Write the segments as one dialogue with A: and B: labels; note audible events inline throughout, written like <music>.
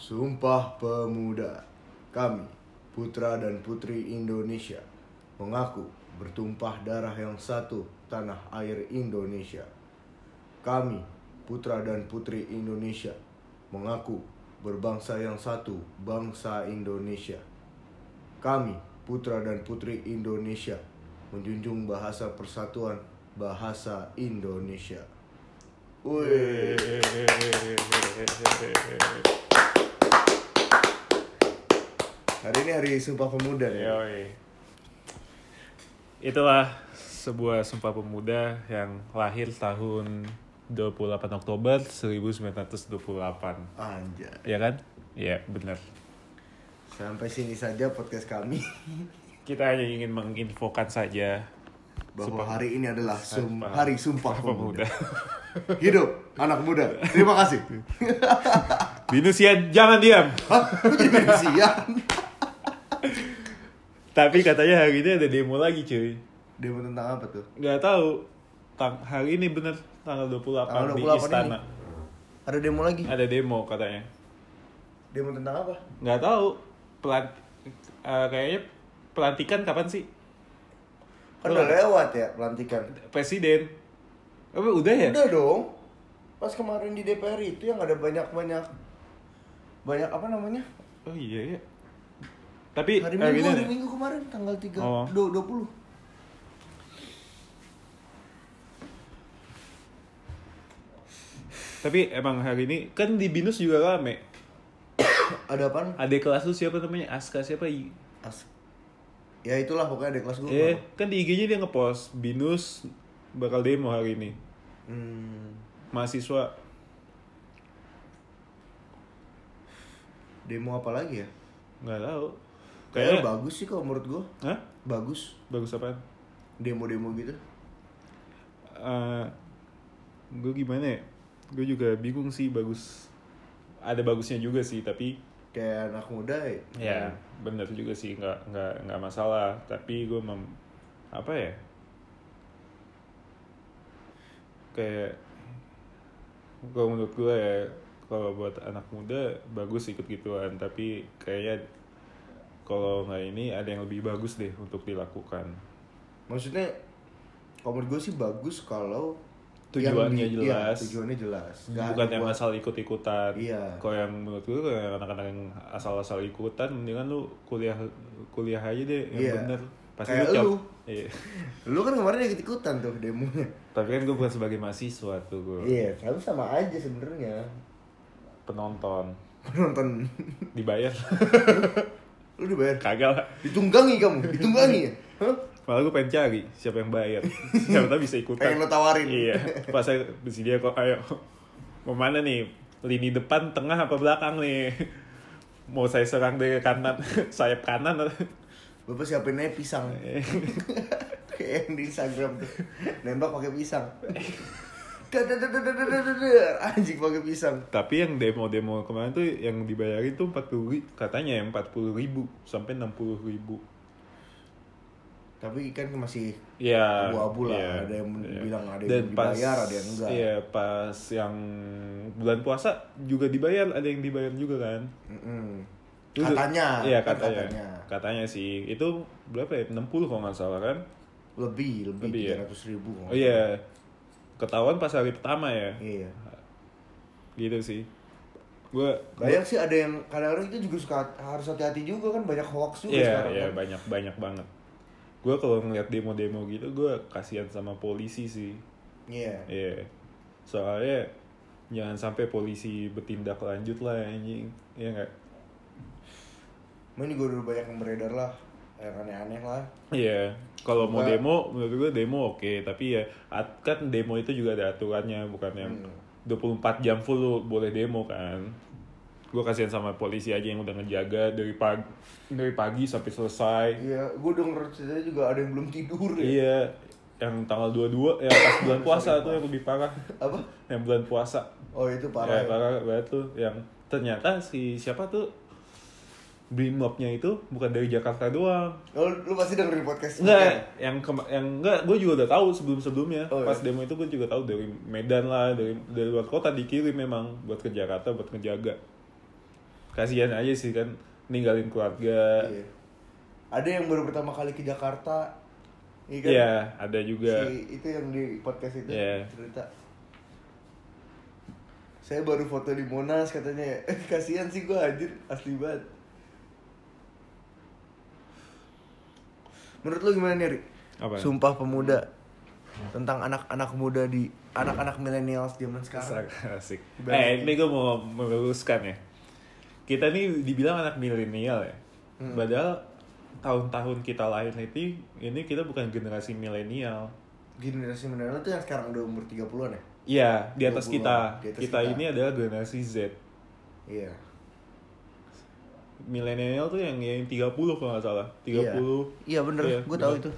A: Sumpah Pemuda. Kami, putra dan putri Indonesia Mengaku bertumpah darah yang satu tanah air Indonesia. Kami, putra dan putri Indonesia Mengaku berbangsa yang satu, bangsa Indonesia. Kami, putra dan putri Indonesia Menjunjung bahasa persatuan, bahasa Indonesia. Wih. Hari ini hari Sumpah Pemuda ya.
B: Yoi. Itulah sebuah sumpah pemuda yang lahir tahun 28 Oktober 1928.
A: Anjay.
B: Ya kan? Iya, benar.
A: Sampai sini saja podcast kami
B: Kita hanya ingin menginfokan saja
A: bahwa hari ini adalah sum-
B: Sumpah-
A: hari Sumpah
B: Sumpah
A: Pemuda.
B: pemuda.
A: Hidup anak muda. Terima kasih.
B: Dinusian jangan diam. <laughs>
A: Hah? Manusia?
B: Tapi katanya hari ini ada demo lagi, cuy.
A: Demo tentang apa tuh?
B: Nggak tahu. Tang hari ini bener tanggal 28
A: Tanggal
B: di
A: 28
B: istana.
A: ini. Ada demo lagi?
B: Ada demo katanya.
A: Demo tentang apa?
B: nggak tahu pelan eh, kayaknya pelantikan kapan sih
A: Kan udah lewat ya pelantikan.
B: presiden apa udah ya
A: Udah dong. Pas kemarin di DPR itu yang ada banyak-banyak banyak apa namanya?
B: oh iya ya tapi
A: Hari
B: eh,
A: Minggu, hari Minggu kemarin tanggal 3
B: Oh.
A: 20.
B: tapi emang hari ini kan di binus juga rame <coughs>
A: Ada apaan?
B: ada kelas tuh siapa namanya Aska siapa I-
A: As ya itulah pokoknya ada kelas gue.
B: eh kan di IG-nya dia ngepost binus bakal demo hari ini
A: Hmm,
B: mahasiswa
A: demo apa lagi ya?
B: nggak tahu
A: Kayaknya
B: kayak
A: bagus sih kalau menurut gue.
B: Hah?
A: Bagus.
B: Bagus apa
A: demo-demo gitu.
B: gue gimana ya? Gue juga bingung sih bagus. Ada bagusnya juga sih tapi
A: Kayak anak muda ya.
B: ya bener juga sih. Nggak nggak nggak masalah. Tapi gue mem apa ya? Kayak kalau menurut gue ya kalau buat anak muda bagus ikut gituan. Tapi kayaknya kalau nggak ini ada yang lebih bagus deh untuk dilakukan
A: Maksudnya kalau menurut gue sih bagus kalau
B: Tujuannya
A: yang di- iya,
B: jelas.
A: tujuannya jelas. Nggak
B: bukan yang
A: buat-
B: asal ikut-ikutan
A: Iya.
B: kalau yang menurut gue kalau yang anak-anak yang asal-asal ikutan mendingan lu kuliah kuliah aja deh yang
A: Iya.
B: bener pasti
A: Kayak
B: cap-
A: lu.
B: iya. <laughs>
A: Lu kan kemarin ikut ikutan tuh demonya.
B: tapi kan gue bukan sebagai mahasiswa tuh gue
A: Iya, kan sama aja sebenarnya.
B: penonton
A: Penonton
B: dibayar <laughs>
A: lu dibayar.
B: kagak lah
A: Ditunggangi kamu, ditunggangi ya? Hah?
B: malah gue pengen cari siapa yang bayar <laughs> siapa tahu bisa ikutan
A: Pengen lo tawarin.
B: iya pas saya di dia kok ayo mau mana nih lini depan tengah apa belakang nih <laughs> mau saya serang dari kanan <laughs> sayap kanan
A: Bapak siapin aja pisang. Kayak yang di Instagram tuh. Nembak pakai pisang anjing pakai pisang.
B: Tapi yang demo demo kemarin tuh yang dibayarin tuh empat puluh ribu katanya ya, empat puluh ribu sampai enam puluh ribu.
A: Tapi kan masih
B: ya,
A: abu-abu lah.
B: Ya,
A: ada yang
B: ya.
A: bilang ada yang
B: Dan
A: dibayar pas, ada yang enggak.
B: ya pas yang bulan puasa juga dibayar ada yang dibayar juga kan? Mm-hmm.
A: katanya
B: iya
A: kan
B: katanya.
A: katanya.
B: Katanya sih. Itu berapa ya? 60 kalau nggak salah kan?
A: Lebih lebih
B: ya?
A: tiga ratus ya? ribu
B: oh iya. yeah Ketahuan pas hari pertama ya.
A: Iya.
B: Gitu sih. Gue
A: Banyak sih ada yang kadang-kadang itu juga suka harus hati-hati juga kan banyak hoax juga
B: Iya,
A: sekarang
B: iya
A: kan.
B: banyak banyak banget. Gue kalau ngeliat demo-demo gitu, gue kasihan sama polisi sih.
A: Iya.
B: Iya. Soalnya jangan sampai polisi bertindak lanjut lah anjing. Iya nggak?
A: Mau ini gue dulu banyak yang beredar lah yang aneh-aneh lah.
B: Iya. Kalau mau demo, menurut gue demo oke, tapi ya at- kan demo itu juga ada aturannya, bukan yang
A: Hmm.
B: 24 jam full lu boleh demo kan. Gue kasihan sama polisi aja yang udah ngejaga dari pagi dari pagi sampai selesai.
A: Iya, gue denger ceritanya juga ada yang belum tidur ya.
B: Iya, yang tanggal 22 yang pas <coughs> bulan puasa tuh yang lebih parah.
A: Apa?
B: Yang bulan puasa.
A: Oh itu parah.
B: ya,
A: ya.
B: parah banget tuh yang ternyata si siapa tuh Brimobnya itu bukan dari Jakarta doang.
A: Oh, lu pasti dengerin podcast
B: Enggak, yang kema- yang enggak, gue juga udah tahu sebelum-sebelumnya.
A: Oh,
B: Pas
A: iya?
B: demo itu gue juga tahu dari Medan lah, dari dari luar kota dikirim memang buat ke Jakarta buat ngejaga. kasihan aja sih kan ninggalin keluarga
A: Iya. Ada yang baru pertama kali ke Jakarta. Iya kan?
B: Iya, ada juga.
A: Si itu yang di podcast itu
B: Iya.
A: cerita. Saya baru foto di Monas katanya. <laughs> Kasihan sih gua anjir, asli banget. Menurut lu gimana nih, Rik?
B: Apa?
A: Sumpah Pemuda tentang anak-anak muda di anak-anak milenial zaman sekarang.
B: Asik. Eh, ini gue mau meluruskan ya. Kita nih dibilang anak milenial ya.
A: Hmm.
B: Padahal tahun-tahun kita lahir itu ini kita bukan generasi milenial.
A: Generasi milenial itu yang sekarang udah umur 30-an ya?
B: Iya, di atas
A: 20-an,
B: kita.
A: di atas
B: kita.
A: kita.
B: ini adalah generasi Z.
A: Iya.
B: Milenial tuh yang yang 30 kalau nggak salah. 30.
A: Iya, iya bener,
B: Iya,
A: gue tahu
B: bener.
A: itu.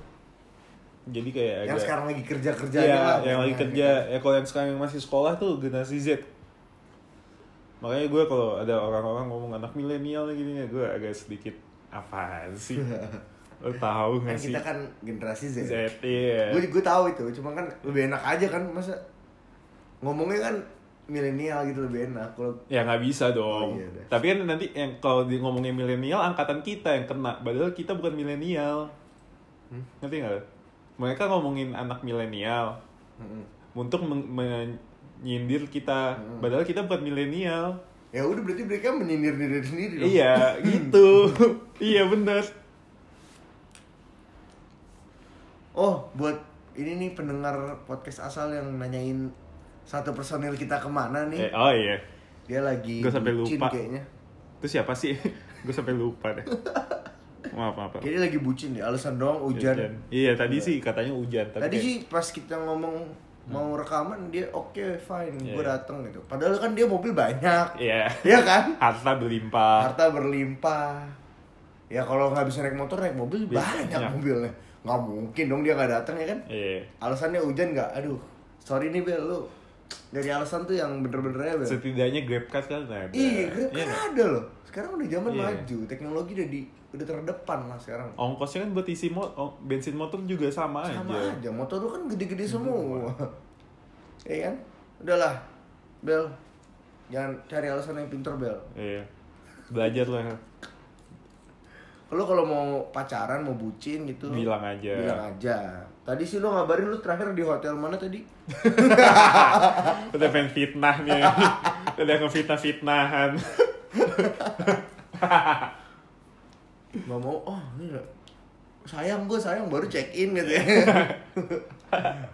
B: Jadi kayak
A: Yang
B: agak-
A: sekarang lagi kerja-kerja
B: Iya,
A: lah.
B: yang lagi kerja.
A: gitu.
B: Ya kalau yang sekarang yang masih sekolah tuh generasi Z. Makanya gue kalau ada orang-orang ngomong anak milenial gini gue agak sedikit apaan sih? <laughs> Lo tahu
A: Kan
B: nggak sih?
A: kita kan generasi Z.
B: Z iya.
A: Gue gue tahu itu, cuma kan lebih enak aja kan masa ngomongnya kan milenial gitu lebih enak. Kalau
B: Ya nggak bisa dong.
A: Oh, iya deh.
B: Tapi kan nanti yang kalau di ngomongin milenial angkatan kita yang kena. Padahal kita bukan milenial.
A: Hmm?
B: Ngerti nggak? Mereka ngomongin anak milenial
A: Mm-mm.
B: untuk men- menyindir kita.
A: Hmm.
B: Padahal kita bukan milenial.
A: ya udah berarti mereka menyindir diri sendiri dong.
B: Iya, <laughs> gitu. iya bener.
A: Oh, buat ini nih pendengar podcast asal yang nanyain satu personil kita ke mana nih?
B: Eh, oh iya.
A: Dia lagi
B: Gua sampai
A: bucin
B: lupa.
A: kayaknya.
B: Itu siapa sih? <laughs> gue sampai lupa deh. Maaf, maaf.
A: Kayaknya lagi bucin deh, alasan doang hujan.
B: Iya, tadi sih katanya hujan. Tapi
A: Tadi
B: kayak-
A: sih pas kita ngomong mau rekaman dia oke fine,
B: Iya.
A: gue dateng gitu. Padahal kan dia mobil banyak,
B: Iya.
A: Iya kan? <laughs>
B: Harta berlimpah.
A: Harta berlimpah. Ya kalau nggak bisa naik motor naik mobil
B: Bisa,
A: banyak
B: iya.
A: mobilnya. Nggak mungkin dong dia nggak datang ya kan?
B: Iya.
A: Alasannya hujan nggak? Aduh, sorry nih Bel lu. Dari alasan tuh yang bener-bener ya.
B: Setidaknya Grabcard kan ada.
A: Iya, Grab
B: Iya
A: kan
B: nggak?
A: ada loh. Sekarang udah zaman
B: Iya.
A: maju, teknologi udah di udah terdepan lah sekarang.
B: Ongkosnya kan buat isi mo oh, bensin motor juga sama,
A: Sama
B: aja.
A: aja, motor lu kan gede-gede semua. <laughs> Iya kan? Udahlah, Bel. Jangan cari alasan yang pinter, Bel.
B: Iya. Belajar lah.
A: Lu kalau mau pacaran, mau bucin gitu,
B: Bilang aja.
A: Bilang aja. Tadi sih lu ngabarin lu terakhir di hotel mana tadi? <laughs>
B: Udah pengen fitnah nih. <laughs> Udah ngefitnah-fitnahan. <laughs>
A: Gak mau, oh ini. Sayang gue, sayang baru check in gitu ya.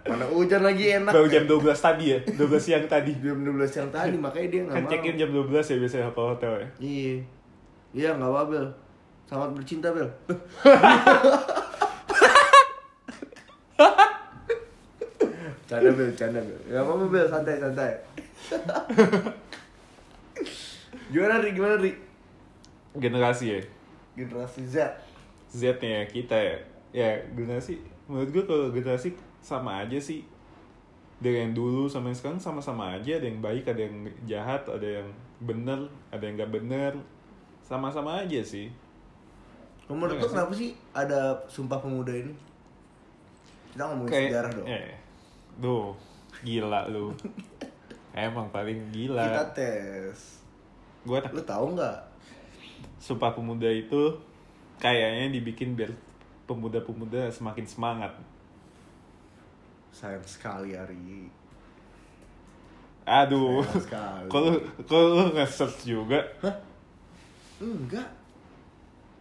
A: Mana hujan lagi enak.
B: Baru jam 12 tadi ya. 12 siang tadi.
A: Jam 12 siang tadi, makanya dia gak
B: Kan
A: mau.
B: check in jam 12 ya biasanya ke hotel ya.
A: Iya. Iya, gak apa Bel. Selamat bercinta, Bel. canda, Bel, canda, Bel. Gak apa-apa, Bel. Santai, santai. gimana, Ri? Gimana, Ri?
B: Generasi ya.
A: Generasi Z.
B: Z nya kita ya. Ya generasi. Menurut gue kalau generasi sama aja sih. Dari yang dulu sama yang sekarang sama-sama aja. Ada yang baik, ada yang jahat, ada yang bener, ada yang gak bener. Sama-sama aja sih.
A: Menurut lu
B: nggak
A: kenapa sih ada Sumpah Pemuda ini? Kita ngomongin sejarah dong.
B: Eh, duh, gila lu. <laughs> Emang paling gila.
A: Kita tes.
B: Gue tak
A: Lu tahu nggak?
B: Sumpah Pemuda itu kayaknya dibikin biar pemuda-pemuda semakin semangat.
A: Sayang sekali, Ari.
B: Aduh,
A: Sayang sekali. <laughs>
B: kalau kalau lu nge-search juga,
A: Enggak.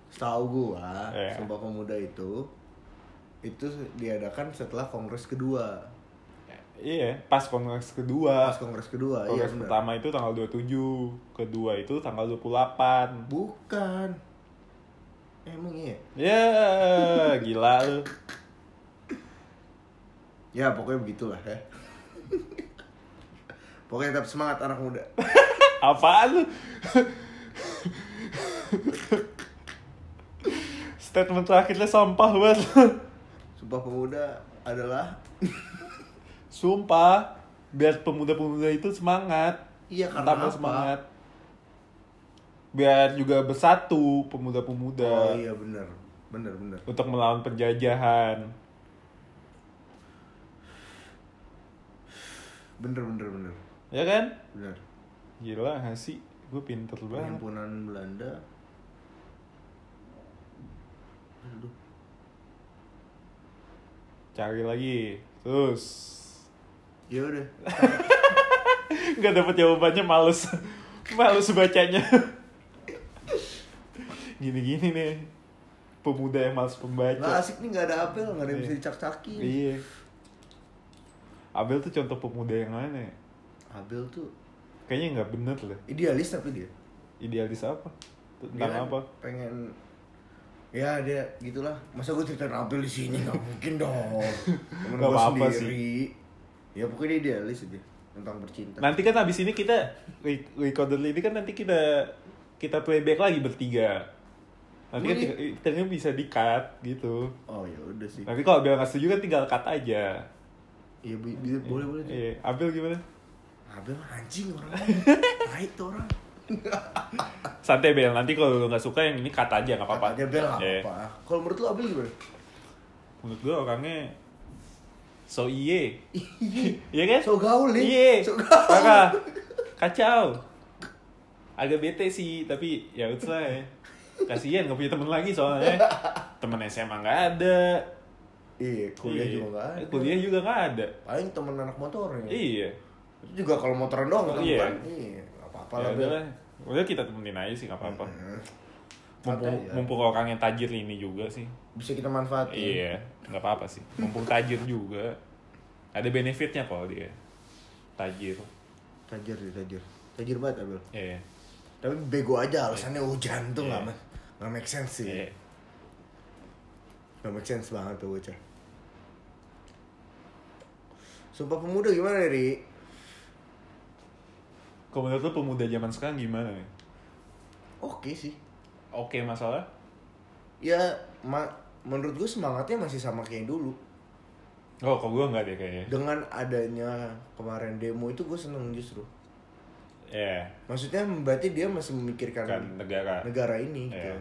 A: Setahu gua,
B: Iya.
A: Sumpah Pemuda itu itu diadakan setelah kongres kedua.
B: iya, pas kongres kedua.
A: Pas kongres kedua, iya
B: Kongres
A: benar.
B: pertama itu tanggal 27, kedua itu tanggal 28.
A: Bukan. Emang iya?
B: Ya, gila lu.
A: Ya pokoknya begitulah ya. pokoknya tetap semangat anak muda. <laughs>
B: Apaan lu? Statement terakhirnya sampah banget. <laughs>
A: Sumpah Pemuda adalah
B: Sumpah, biar pemuda-pemuda itu semangat.
A: Iya, karena
B: Tambah
A: apa?
B: semangat. Biar juga bersatu
A: Oh
B: pemuda-pemuda
A: iya benar. Benar benar.
B: untuk melawan penjajahan.
A: Bener bener bener.
B: Ya kan?
A: Bener.
B: Gila sih? gue pinter banget
A: Perhimpunan Belanda. Aduh.
B: cari lagi terus
A: Ya udah.
B: nggak dapet jawabannya males males bacanya gini-gini nih pemuda yang males pembaca
A: asik nih nggak ada apel, nggak ada yang bisa
B: Iya.
A: dicak-cakin.
B: iya Abel tuh contoh pemuda yang mana ya?
A: Abel tuh
B: Kayaknya nggak bener lah.
A: idealis tapi dia.
B: Idealis apa? Tentang
A: kan
B: apa?
A: Pengen ya dia gitulah. Masa gue ceritain Abel di sini? Nggak mungkin dong. <laughs> Temen gue
B: apa-apa
A: sendiri. Ya pokoknya dia idealis aja tentang bercinta
B: Nanti kan abis ini kita re- recorder ini kan nanti kita kita playback lagi bertiga. Nanti kan kita, kita bisa di cut gitu.
A: oh ya udah sih.
B: Nanti kalau Abel nggak setuju kan tinggal cut aja.
A: iya bi- bi- boleh boleh
B: Iya, Abel gimana?
A: Abel anjing orang. <laughs> Baik tuh orang <laughs>
B: Santai Bel, nanti kalau lu nggak suka yang ini cut aja nggak apa-apa.
A: aja Bel nggak
B: Iya.
A: apa-apa kalau menurut lu Abel gimana
B: Menurut gua orangnya so iye. <laughs> Iya kan?
A: so gaul nih
B: Iya.
A: so gaul
B: Parah. Kacau. Agak bete sih, tapi ya udah lah ya. Kasihan nggak punya temen lagi soalnya. Temen SMA nggak ada.
A: iya kuliah
B: Iya.
A: juga nggak ada
B: Kuliah juga nggak ada.
A: paling temen anak motornya
B: Iya.
A: itu juga kalau motoran doang kan
B: Iya.
A: iya nggak apa-apa
B: Ya
A: lah
B: udah kita temenin aja sih nggak apa-apa.
A: Hmm.
B: Mumpung,
A: aja.
B: mumpung orang yang tajir ini juga sih.
A: bisa kita manfaatin
B: Iya, nggak apa-apa sih. Mumpung tajir juga. Ada benefitnya kalau dia. Tajir.
A: tajir sih tajir tajir banget Abel
B: Iya.
A: tapi bego aja alasannya hujan tuh nggak
B: Iya.
A: ma- nggak make sense sih
B: Iya.
A: nggak make sense banget tuh bocah sumpah pemuda gimana ri
B: Kalau menurut lu pemuda zaman sekarang gimana nih?
A: oke sih
B: Oke masalah?
A: ya ma- menurut gue semangatnya masih sama kayak dulu
B: Oh, kalau gue nggak deh kayaknya.
A: dengan adanya kemarin demo itu gue seneng justru
B: Iya,
A: maksudnya berarti dia masih memikirkan
B: kan negara.
A: negara ini gitu
B: Iya.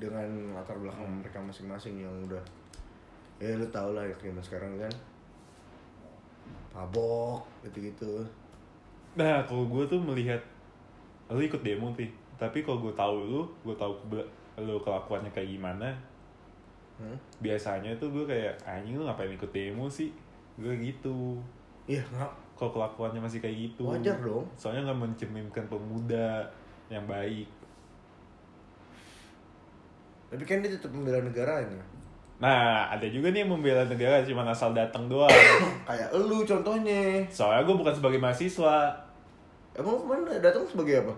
A: dengan latar belakang mereka masing-masing yang udah ya lu tau lah ya sekarang kan mabok gitu-gitu
B: Nah, kalau gue tuh melihat lu ikut demo sih. Tapi kalau gue tahu lu, gue tahu lu kelakuannya kayak gimana.
A: hmm?
B: Biasanya tuh gue kayak anjing lu ngapain ikut demo sih? Gue gitu.
A: iya nggak
B: Kalau kelakuannya masih kayak gitu.
A: wajar dong
B: Soalnya nggak mencerminkan pemuda yang baik.
A: tapi kan dia tetap membela negaranya
B: Nah, ada juga nih yang membela negara cuma asal datang doang. <coughs>
A: kayak elu contohnya
B: Soalnya gue bukan sebagai mahasiswa,
A: emang lu ke mana datang sebagai apa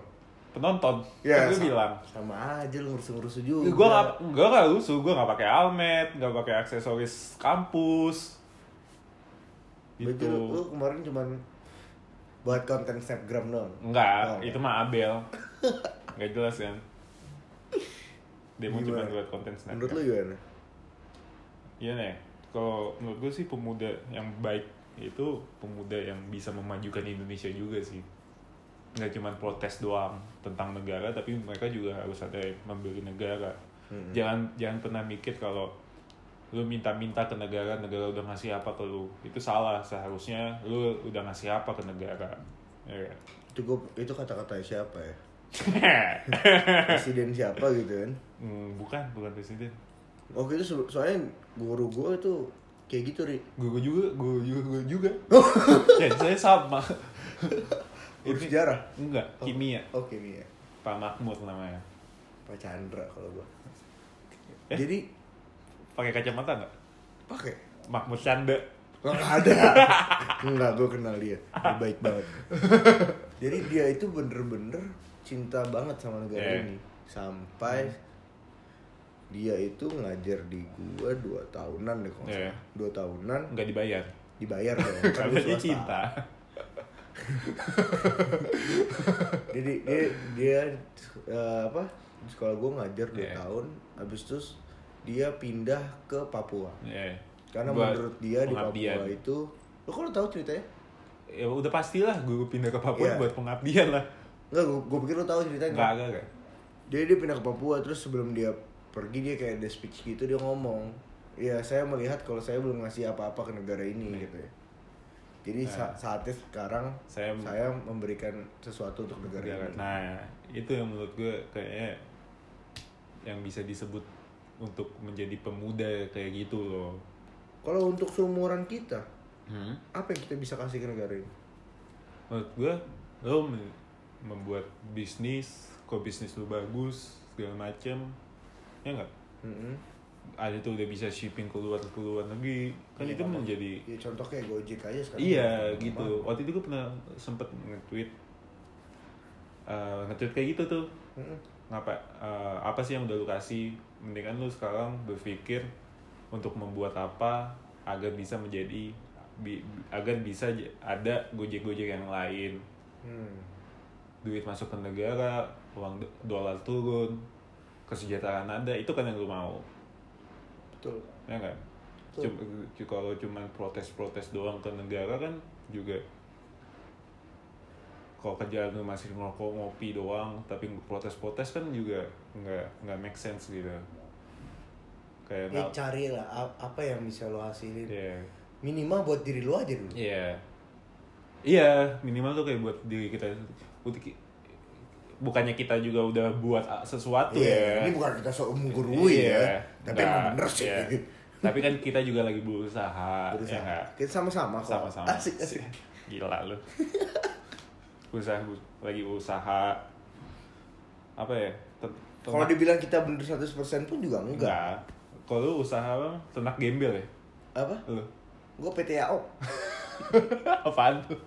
B: penonton.
A: Ya,
B: kan gue bilang.
A: sama aja lu ngurus-ngurus juga
B: Gue gak, gue gak lusuh, gue gak pakai almet, gak pakai aksesoris kampus.
A: Berarti
B: Gitu.
A: lu, lu kemarin cuman buat konten snapgram doang
B: Enggak,
A: Oh,
B: itu mah Abel. <laughs> Gak jelas kan. Demo cuma
A: Gimana?
B: buat konten
A: menurut lu gimana
B: Iya nih, kalau menurut gue sih pemuda yang baik itu pemuda yang bisa memajukan Indonesia juga sih. Nggak cuma protes doang tentang negara, tapi mereka juga harus ada yang membeli negara.
A: Mm-mm.
B: Jangan jangan pernah mikir kalau lu minta-minta ke negara, negara udah ngasih apa ke lu. Itu salah, seharusnya lu udah ngasih apa ke negara. Ya kan?
A: itu gua itu kata-kata siapa ya <laughs> presiden siapa gitu kan
B: Hmm, bukan, bukan presiden.
A: Waktu itu so- soalnya guru gua itu kayak gitu ri
B: Gue juga, gue juga, gue juga. <laughs> ya, saya sama.
A: guru sejarah
B: Enggak, kimia.
A: oh kimia
B: Pak Makmur namanya.
A: Pak Chandra kalau gua
B: Eh?
A: jadi
B: Pakai kacamata nggak?
A: pakai
B: Makmur Canda.
A: nggak ada <laughs> nggak gua kenal dia dia baik banget <laughs> jadi dia itu bener-bener cinta banget sama negara
B: Iya.
A: ini sampai dia itu ngajar di gua dua tahunan deh kalau nggak
B: Iya.
A: dua tahunan
B: Nggak dibayar.
A: dibayar dong <laughs> kan
B: Karena
A: gua
B: dia cinta. <laughs>
A: jadi dia dia eh, apa sekolah gue ngajar dua
B: Iya.
A: tahun habis itu dia pindah ke Papua
B: Iya.
A: karena
B: Buat
A: menurut dia di. Papua itu lo kalau tahu ceritanya
B: Ya udah pastilah gue pindah ke Papua
A: Iya.
B: buat pengabdian lah.
A: Enggak, gue, pikir lo tahu ceritanya
B: Enggak, enggak, enggak.
A: Jadi dia pindah ke Papua terus sebelum dia pergi dia kayak ada speech gitu dia ngomong, ya saya melihat kalau saya belum ngasih apa-apa ke negara ini
B: Iya.
A: gitu ya. Jadi
B: Nah.
A: sa- saatnya sekarang
B: Saya-
A: saya memberikan sesuatu untuk negara
B: Negara.
A: ini.
B: Nah, itu yang menurut gue kayaknya yang bisa disebut untuk menjadi pemuda kayak gitu loh.
A: Kalau untuk seumuran kita,
B: Hmm?
A: apa yang kita bisa kasih ke negara ini?
B: Menurut gue, lo me- membuat bisnis, kok bisnis lo bagus, segala macem, ya nggak?
A: Mm-mm.
B: Ada tuh udah bisa shipping keluar ke luar negeri, kan
A: Iya,
B: itu
A: apa?
B: menjadi
A: Ya contoh kayak Gojek aja sekarang.
B: Iya
A: Gampang.
B: gitu. Waktu itu gue pernah sempet nge-tweet eh, nge-tweet kayak gitu tuh.
A: Mm-mm.
B: Ngapa eh, apa sih yang udah lu kasih? Mendingan lu sekarang berpikir untuk membuat apa agar bisa menjadi bi- agar bisa ada gojek-gojek yang lain.
A: Hmm.
B: Duit masuk ke negara, uang do- dolar turun, kesejahteraan ada, itu kan yang lu mau.
A: Betul.
B: ya kan. Cuma, cu- kalau cuma protes-protes doang ke negara kan juga kalau kerjaan lu masih ngerokok ngopi doang tapi protes-protes kan juga nggak nggak make sense gitu kayak
A: Ya
B: nggak
A: carilah a- apa yang bisa lo hasilin.
B: Iya.
A: Minimal buat diri lo aja dulu.
B: Iya. Iya, minimal tuh kayak buat diri kita. Bukannya kita juga udah buat sesuatu
A: Iya,
B: ya.
A: Ini bukan kita sok menggurui
B: Iya,
A: ya. Tapi
B: enggak,
A: emang bener sih.
B: iya. Tapi kan kita juga lagi berusaha,
A: Berusaha.
B: ya?
A: Kita sama-sama kok.
B: Sama-sama.
A: Asik, asik.
B: Gila lu. usaha lagi usaha apa ya?
A: Kalau dibilang kita bener 100% pun juga enggak.
B: enggak. Kalau lu usaha apa? Ternak gembel ya?
A: Apa?
B: Lu.
A: Gue PTAO. <laughs>
B: Apaan tuh?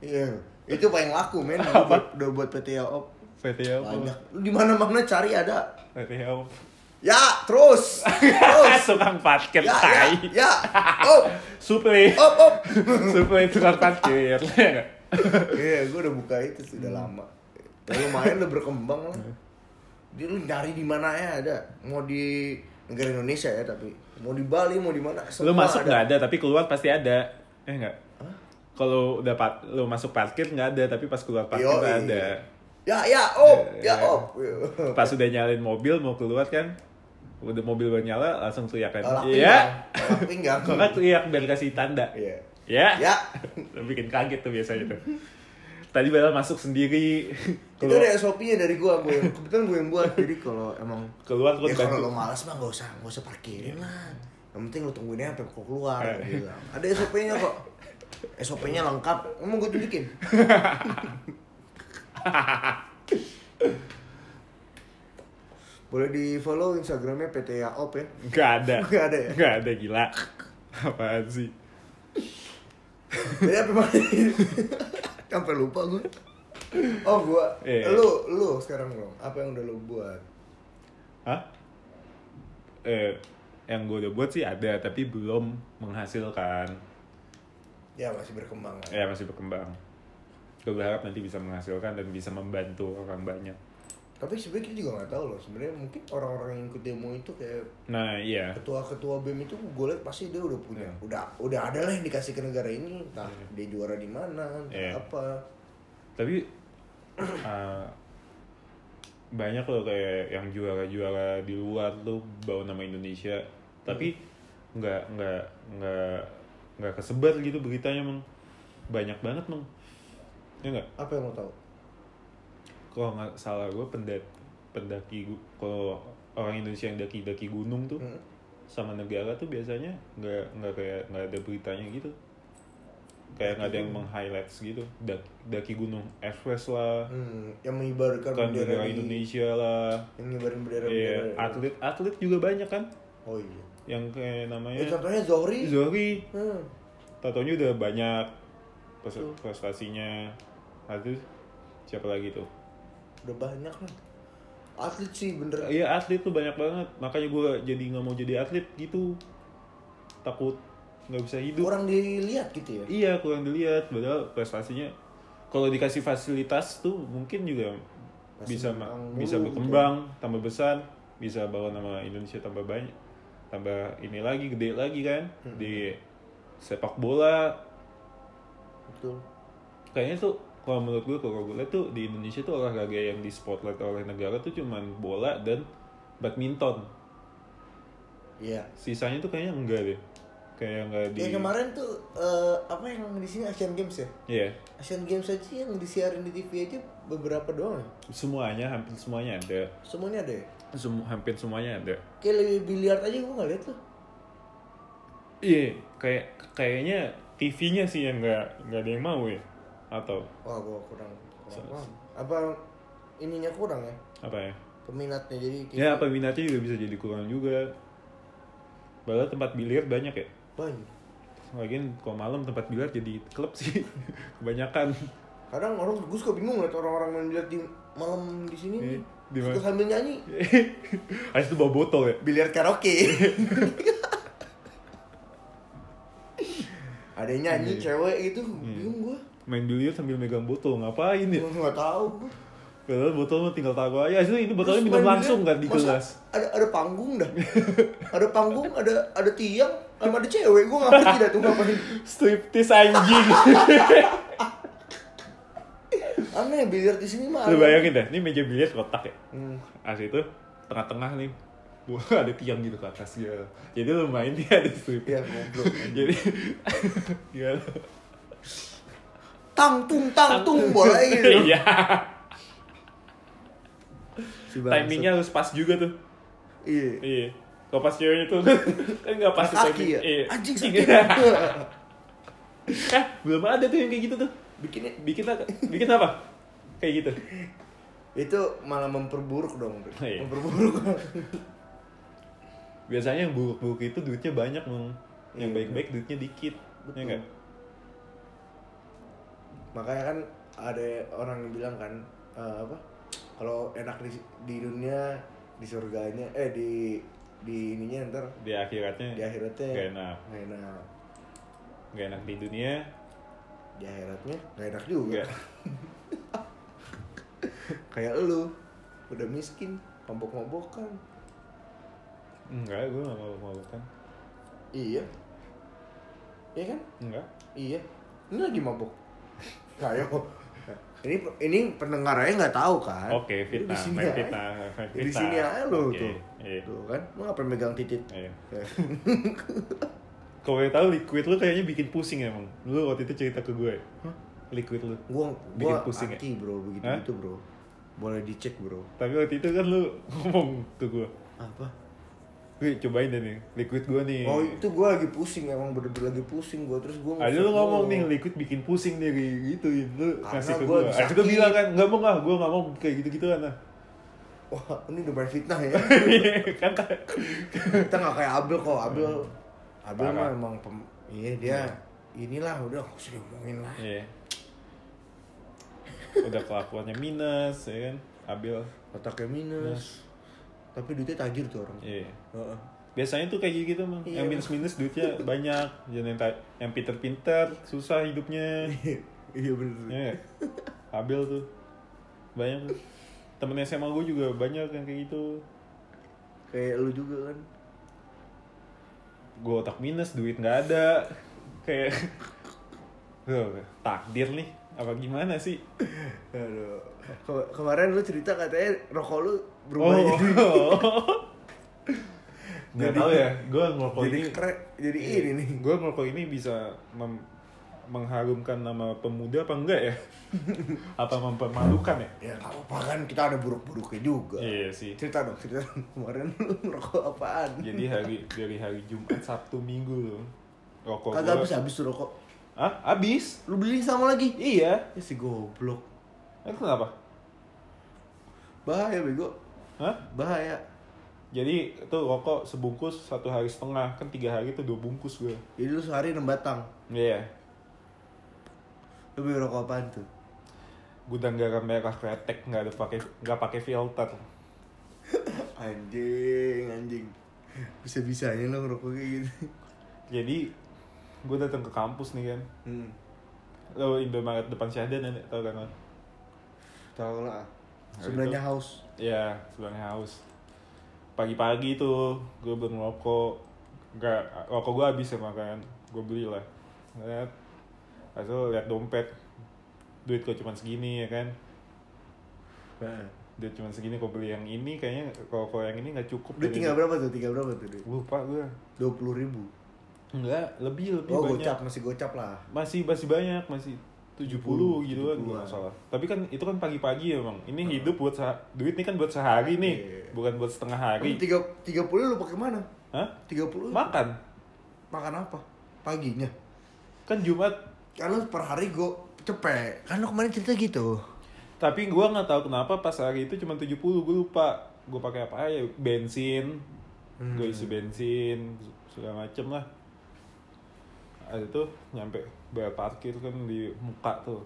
A: Iya. Itu paling laku men. <laughs>
B: Apa?
A: buat- Udah buat PTAO.
B: VTO apa?
A: Banyak. Lu di mana-mana cari ada.
B: VTO.
A: Ya, terus. Terus. <laughs>
B: Tukang parkir
A: ya, ya,
B: tai.
A: ya. Oh,
B: Supli.
A: oh, oh. <laughs>
B: Supli tukang parkir. Ya nggak?
A: Iya, gue udah buka itu sudah lama. Ya, lumayan udah berkembang lah. Dia lu nyari di mana ya ada. Mau di negara Indonesia ya tapi mau di Bali mau di mana.
B: lu masuk nggak ada tapi keluar pasti ada. Eh enggak? Kalau udah par- lu masuk parkir nggak ada tapi pas keluar parkir
A: Yoi.
B: ada.
A: Ya, ya, oh,
B: Iya.
A: ya, oh.
B: Pas udah nyalain mobil mau keluar kan udah mobil baru nyala langsung teriak kan. Iya.
A: pinggang.
B: Nggak <laughs> teriak biar kasih tanda.
A: Iya.
B: Ya.
A: Ya. <laughs>
B: Bikin kaget tuh biasanya tuh. Tadi padahal masuk sendiri.
A: Itu ada SOP-nya dari gua, gua yang kebetulan gua yang buat. Jadi kalau emang
B: keluar
A: ya
B: terus
A: kalau lo malas mah gak usah, gak usah parkirin lah. Yang penting lo tungguin aja sampai keluar.
B: Eh.
A: gua bilang. Ada SOP-nya kok. SOP-nya lengkap. Emang gue tunjukin. <laughs> Boleh di follow Instagramnya PTA Op ya.
B: Nggak ada. <laughs>
A: Nggak ada ya?
B: Nggak ada gila. Apaan sih?
A: Jadi apa mana? Sampai lupa gue. Oh gua,
B: Iya.
A: lu lu sekarang lo, apa yang udah lu buat?
B: Hah? Eh, yang gue udah buat sih ada, tapi belum menghasilkan.
A: Ya masih berkembang.
B: Ya masih berkembang. Gue berharap nanti bisa menghasilkan dan bisa membantu orang banyak.
A: Tapi sebenarnya kita juga nggak tahu loh. Sebenarnya mungkin orang-orang yang ikut demo itu kayak
B: Nah iya.
A: ketua-ketua BEM itu gue liat pasti dia udah punya,
B: Iya.
A: udah udah ada lah yang dikasih ke negara ini. Entah
B: Iya.
A: dia juara di mana, entah
B: Iya.
A: apa.
B: Tapi eh, <clears throat> banyak loh kayak yang juara-juara di luar tuh bawa nama Indonesia. Tapi nggak nggak nggak nggak kesebar gitu beritanya meng. Banyak banget meng. Ya nggak?
A: Apa yang lo tahu?
B: kalau nggak salah gue pendat pendaki kalau orang Indonesia yang daki-daki gunung tuh
A: Hmm.
B: sama negara tuh biasanya nggak nggak kayak nggak ada beritanya gitu kayak nggak ada yang meng-highlights gitu daki, daki gunung Everest lah
A: Hmm, yang mengibarkan
B: kan
A: bendera
B: bendera Indonesia lah
A: Yang ngibarin bendera
B: Iya,
A: bendera.
B: atlet atlet juga banyak kan
A: Oh iya.
B: Yang kayak
A: Ya,
B: namanya
A: contohnya Zohri.
B: Zohri.
A: Hmm.
B: tatonya udah banyak prestasinya. Aduh, siapa lagi tuh?
A: Udah banyak lah. Atlet sih bener.
B: Iya atlet tuh banyak banget. Makanya gue jadi nggak mau jadi atlet gitu. Takut nggak bisa hidup.
A: Kurang dilihat gitu ya.
B: iya kurang dilihat. Padahal prestasinya kalau dikasih fasilitas tuh mungkin juga
A: Pasti
B: bisa
A: berkembang
B: bisa
A: mulu
B: berkembang tambah besar bisa bawa nama Indonesia tambah banyak tambah ini lagi gede lagi kan
A: Hmm.
B: di sepak bola
A: Betul.
B: kayaknya tuh kalau menurut gue kalau gue lihat tuh di Indonesia tuh olahraga yang di spotlight oleh negara tuh cuman bola dan badminton
A: Iya.
B: sisanya tuh kayaknya enggak deh kayak nggak di
A: Kayak kemarin tuh eh, apa yang di sini Asian Games ya?
B: Iya.
A: Asian Games aja yang disiarin di TV aja beberapa doang ya.
B: semuanya hampir semuanya ada
A: Semuanya ada ya?
B: Semu hampir semuanya ada
A: Kayak lebih biliar aja gue nggak liat tuh.
B: iya kayak kayaknya TV-nya sih yang nggak nggak ada yang mau ya atau
A: Wah gue kurang, kurang paham. Apa ininya kurang ya?
B: apa ya
A: Peminatnya jadi TV
B: ya apa minatnya juga bisa jadi kurang juga Padahal tempat biliar banyak ya
A: banyak.
B: Lagian kalau malam tempat biliar jadi klub sih <laughs> kebanyakan
A: Kadang orang gue suka bingung liat orang-orang main biliar di malam di sini nih.
B: Eh, di
A: Suka
B: mana?
A: sambil nyanyi. <laughs>
B: Habis itu bawa botol ya
A: Biliar karaoke. <laughs> Ada yang nyanyi cewek gitu, bingung gue.
B: main biliar sambil megang botol ngapain ya
A: Gue nggak tahu. gua.
B: Padahal botol mah tinggal taruh aja itu ini botolnya minum langsung kan di gelas
A: Ada ada panggung dah. <laughs> ada panggung, ada ada tiang, sama ada cewek. Gue nggak ngerti dah tuh ngapain.
B: striptis anjing
A: Aneh biliar di sini mah.
B: lu bayangin dah ini meja biliar kotak ya
A: Hmm.
B: Asli itu tengah-tengah nih Wah, <laughs> ada tiang gitu ke atas ya. Jadi lu main dia ada strip.
A: Ya goblok.
B: Jadi gimana? <laughs>
A: Tang tung tang tung bola gitu. <laughs>
B: Iya.
A: Si.
B: Timingnya harus pas juga tuh.
A: Iya.
B: Iya. Kalau pas ceweknya tuh kan nggak pas timing.
A: ya?
B: Iya.
A: Anjing
B: Iya.
A: sakit.
B: Eh, belum ada tuh yang kayak gitu tuh.
A: Bikinnya
B: Bikin apa? Bikin apa? Kayak gitu.
A: itu malah memperburuk dong.
B: Iya.
A: Memperburuk. <laughs>
B: Biasanya yang buruk-buruk itu duitnya banyak, Mong. Yang
A: Iya.
B: baik-baik duitnya dikit.
A: Betul.
B: Ya enggak?
A: Makanya kan ada orang yang bilang kan eh, apa? Kalau enak di di dunia di surganya eh di di ininya ntar
B: Di akhiratnya
A: di akhiratnya
B: Gak enak.
A: nggak enak
B: Gak enak di dunia.
A: di akhiratnya nggak enak juga
B: Enggak. <laughs> <laughs>
A: kayak lu udah miskin mabok-mabokan
B: Enggak, gue gak mau mau kan.
A: iya iya kan
B: Enggak.
A: iya ini lagi mabok kayak ini ini pendengarnya nggak tahu kan
B: Oke,
A: di
B: fitnah,
A: sini
B: main
A: aja.
B: fitnah,
A: di sini aja lo
B: Oke,
A: tuh
B: iya.
A: tuh kan lu ngapain megang titit
B: Iya.
A: Kayak, <laughs>
B: Kalau boleh tahu liquid lu kayaknya bikin pusing emang. Lu waktu itu cerita ke gue.
A: Hah?
B: Liquid lu.
A: gua
B: Bikin
A: gua
B: pusing ya?
A: anti bro begitu
B: Hah?
A: gitu bro boleh dicek bro.
B: Tapi waktu itu kan lu ngomong ke gue.
A: apa?
B: Gue cobain deh nih, liquid gue nih.
A: oh itu gua lagi pusing emang bener-bener lagi pusing gua. Terus gua
B: Ada
A: nge-share
B: lu ngomong nih liquid bikin pusing nih kayak gitu Lu
A: Karena
B: kasih ke
A: gua
B: gue Akhirnya gue bilang kan Enggak mau nggak, gue gak mau kayak gitu-gitu kan
A: wah ini udah main fitnah ya. <laughs>
B: Kan
A: kita nggak kayak Abel kok. Abel Abel
B: Parah.
A: mah emang pem, iya dia inilah udah nggak usah diomongin lah.
B: Iya Udah kelakuannya minus ya kan? Abil.
A: Otaknya minus. Tapi duitnya tajir tuh orang.
B: Iya.
A: Heeh.
B: Biasanya tuh kayak gitu emang
A: Iya.
B: Yang minus-minus duitnya <laughs> banyak. Jangan yang, yang pinter-pinter Susah hidupnya.
A: Iya bener
B: Ya nggak? Abil tuh. Banyak tuh. Temen SMA gue juga banyak yang kayak gitu.
A: Kayak lu juga kan.
B: Gue otak minus duit nggak ada. Kayak <laughs> takdir nih apa gimana sih?
A: Aduh. Ke- kemarin lu cerita katanya rokok lu berubah
B: oh.
A: jadi <laughs>
B: nggak
A: Jadi-
B: tahu ya gue ngerokok
A: jadi
B: ini
A: keren jadi ini nih.
B: Gue ngerokok ini bisa mem- mengharumkan nama pemuda apa enggak ya? <laughs> Apa mempermalukan ya?
A: Ya nggak apa kan kita ada buruk-buruknya juga.
B: Iya sih.
A: Cerita dong cerita dong. <laughs> kemarin lu ngerokok apaan?
B: Jadi hari dari hari Jumat Sabtu Minggu loh rokok
A: kagak
B: gua-
A: habis habis tuh rokok
B: ah habis?
A: Lu beli sama lagi?
B: Iya.
A: Ya si goblok.
B: Itu kenapa?
A: Bahaya bego.
B: Hah?
A: bahaya.
B: Jadi itu rokok sebungkus satu hari setengah. Kan tiga hari itu dua bungkus gue.
A: jadi lu sehari enam batang?
B: Iya.
A: lu beli rokok apaan tuh?
B: Gudang garam merah kretek nggak ada pakai nggak pakai filter. <laughs>
A: anjing anjing. Bisa bisanya lo ngerokok kayak gitu.
B: Jadi gue datang ke kampus nih kan.
A: hmm.
B: Lo Indomaret depan Syahdan ada tau kan? lo?
A: tau lah
B: Habis
A: sebenarnya
B: itu-
A: haus
B: Iya sebelahnya haus. Pagi-pagi tuh gue belum ngerokok. Nggak rokok gue habis ya makan. Gue beli lah. Lihat. Lalu lihat dompet. Duit gue cuma segini ya kan.
A: nah.
B: Duit cuma segini kok beli yang ini kayaknya kalau kalau yang ini nggak cukup.
A: Duit tinggal berapa tuh tinggal berapa tuh duit
B: lupa gue
A: dua puluh ribu
B: enggak lebih lebih
A: Oh
B: banyak
A: gocap masih gocap lah.
B: masih masih banyak masih 70 gitu kan
A: 70-an.
B: kalau nggak salah tapi kan itu kan pagi-pagi ya bang ini hidup buat duit ini kan buat sehari nih
A: Iya.
B: bukan buat setengah hari
A: tiga tiga puluh lu pakai mana?
B: Hah?
A: Tiga puluh
B: makan
A: makan apa? Paginya.
B: kan Jumat
A: Kan lu per hari gue cepet. Kan lu kemarin cerita gitu.
B: tapi gua nggak tahu kenapa pas hari itu cuma 70 gue lupa gue pakai apa ya bensin
A: Hmm.
B: gue isi bensin segala macem lah ada tuh nyampe bayar parkir kan di muka tuh.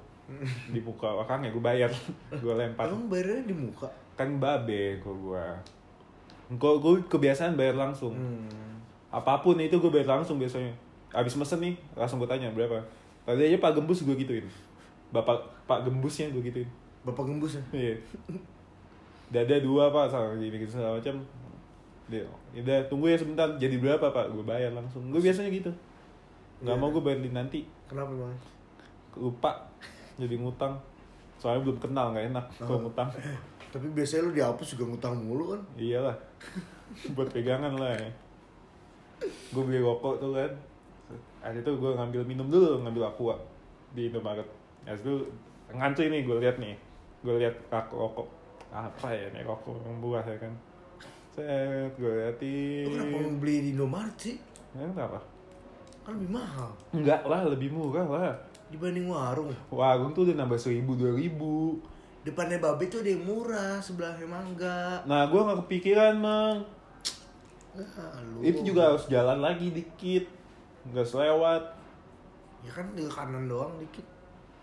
B: Di muka orang ya gue bayar. <laughs> Gue lempar.
A: Emang bayarnya di muka?
B: kan babe kok gua. Kok gue kebiasaan bayar langsung.
A: Hmm.
B: apa pun itu gue bayar langsung biasanya. Abis mesen nih langsung gue tanya berapa? Tadi aja pak gembus gue gituin. Bapak pak gembusnya gue gituin.
A: Bapak gembus ya?
B: iya. Dada dua pak sama gini gitu segala macam. Dia udah tunggu ya sebentar. Jadi berapa pak? Gue bayar langsung. Gue biasanya gitu nggak
A: Iya.
B: mau gue bayarin nanti
A: Kenapa emang?
B: lupa jadi ngutang soalnya belum kenal nggak enak kalau
A: Oh.
B: ngutang <laughs>
A: Tapi biasanya lu dihapus juga ngutang mulu kan?
B: iyalah <laughs> buat pegangan lah ya. gue beli rokok tuh kan ada itu gue ngambil minum dulu ngambil aqua di Indomaret Habis itu ngantri nih gue lihat nih gue lihat rak- rokok apa ya nih rokok yang buah ya kan set gue
A: Lu
B: liatin
A: kenapa mau beli di Indomaret sih?
B: Ya, kenapa
A: Kan lebih mahal.
B: Enggak lah lebih murah lah.
A: Dibanding warung.
B: warung tuh udah nambah seribu dua ribu.
A: Depannya babe tuh ada yang murah, sebelahnya mangga.
B: nah gue nggak kepikiran mang.
A: Nah, lu.
B: itu juga harus jalan lagi dikit. Nggak selewat.
A: Ya kan di kanan doang dikit.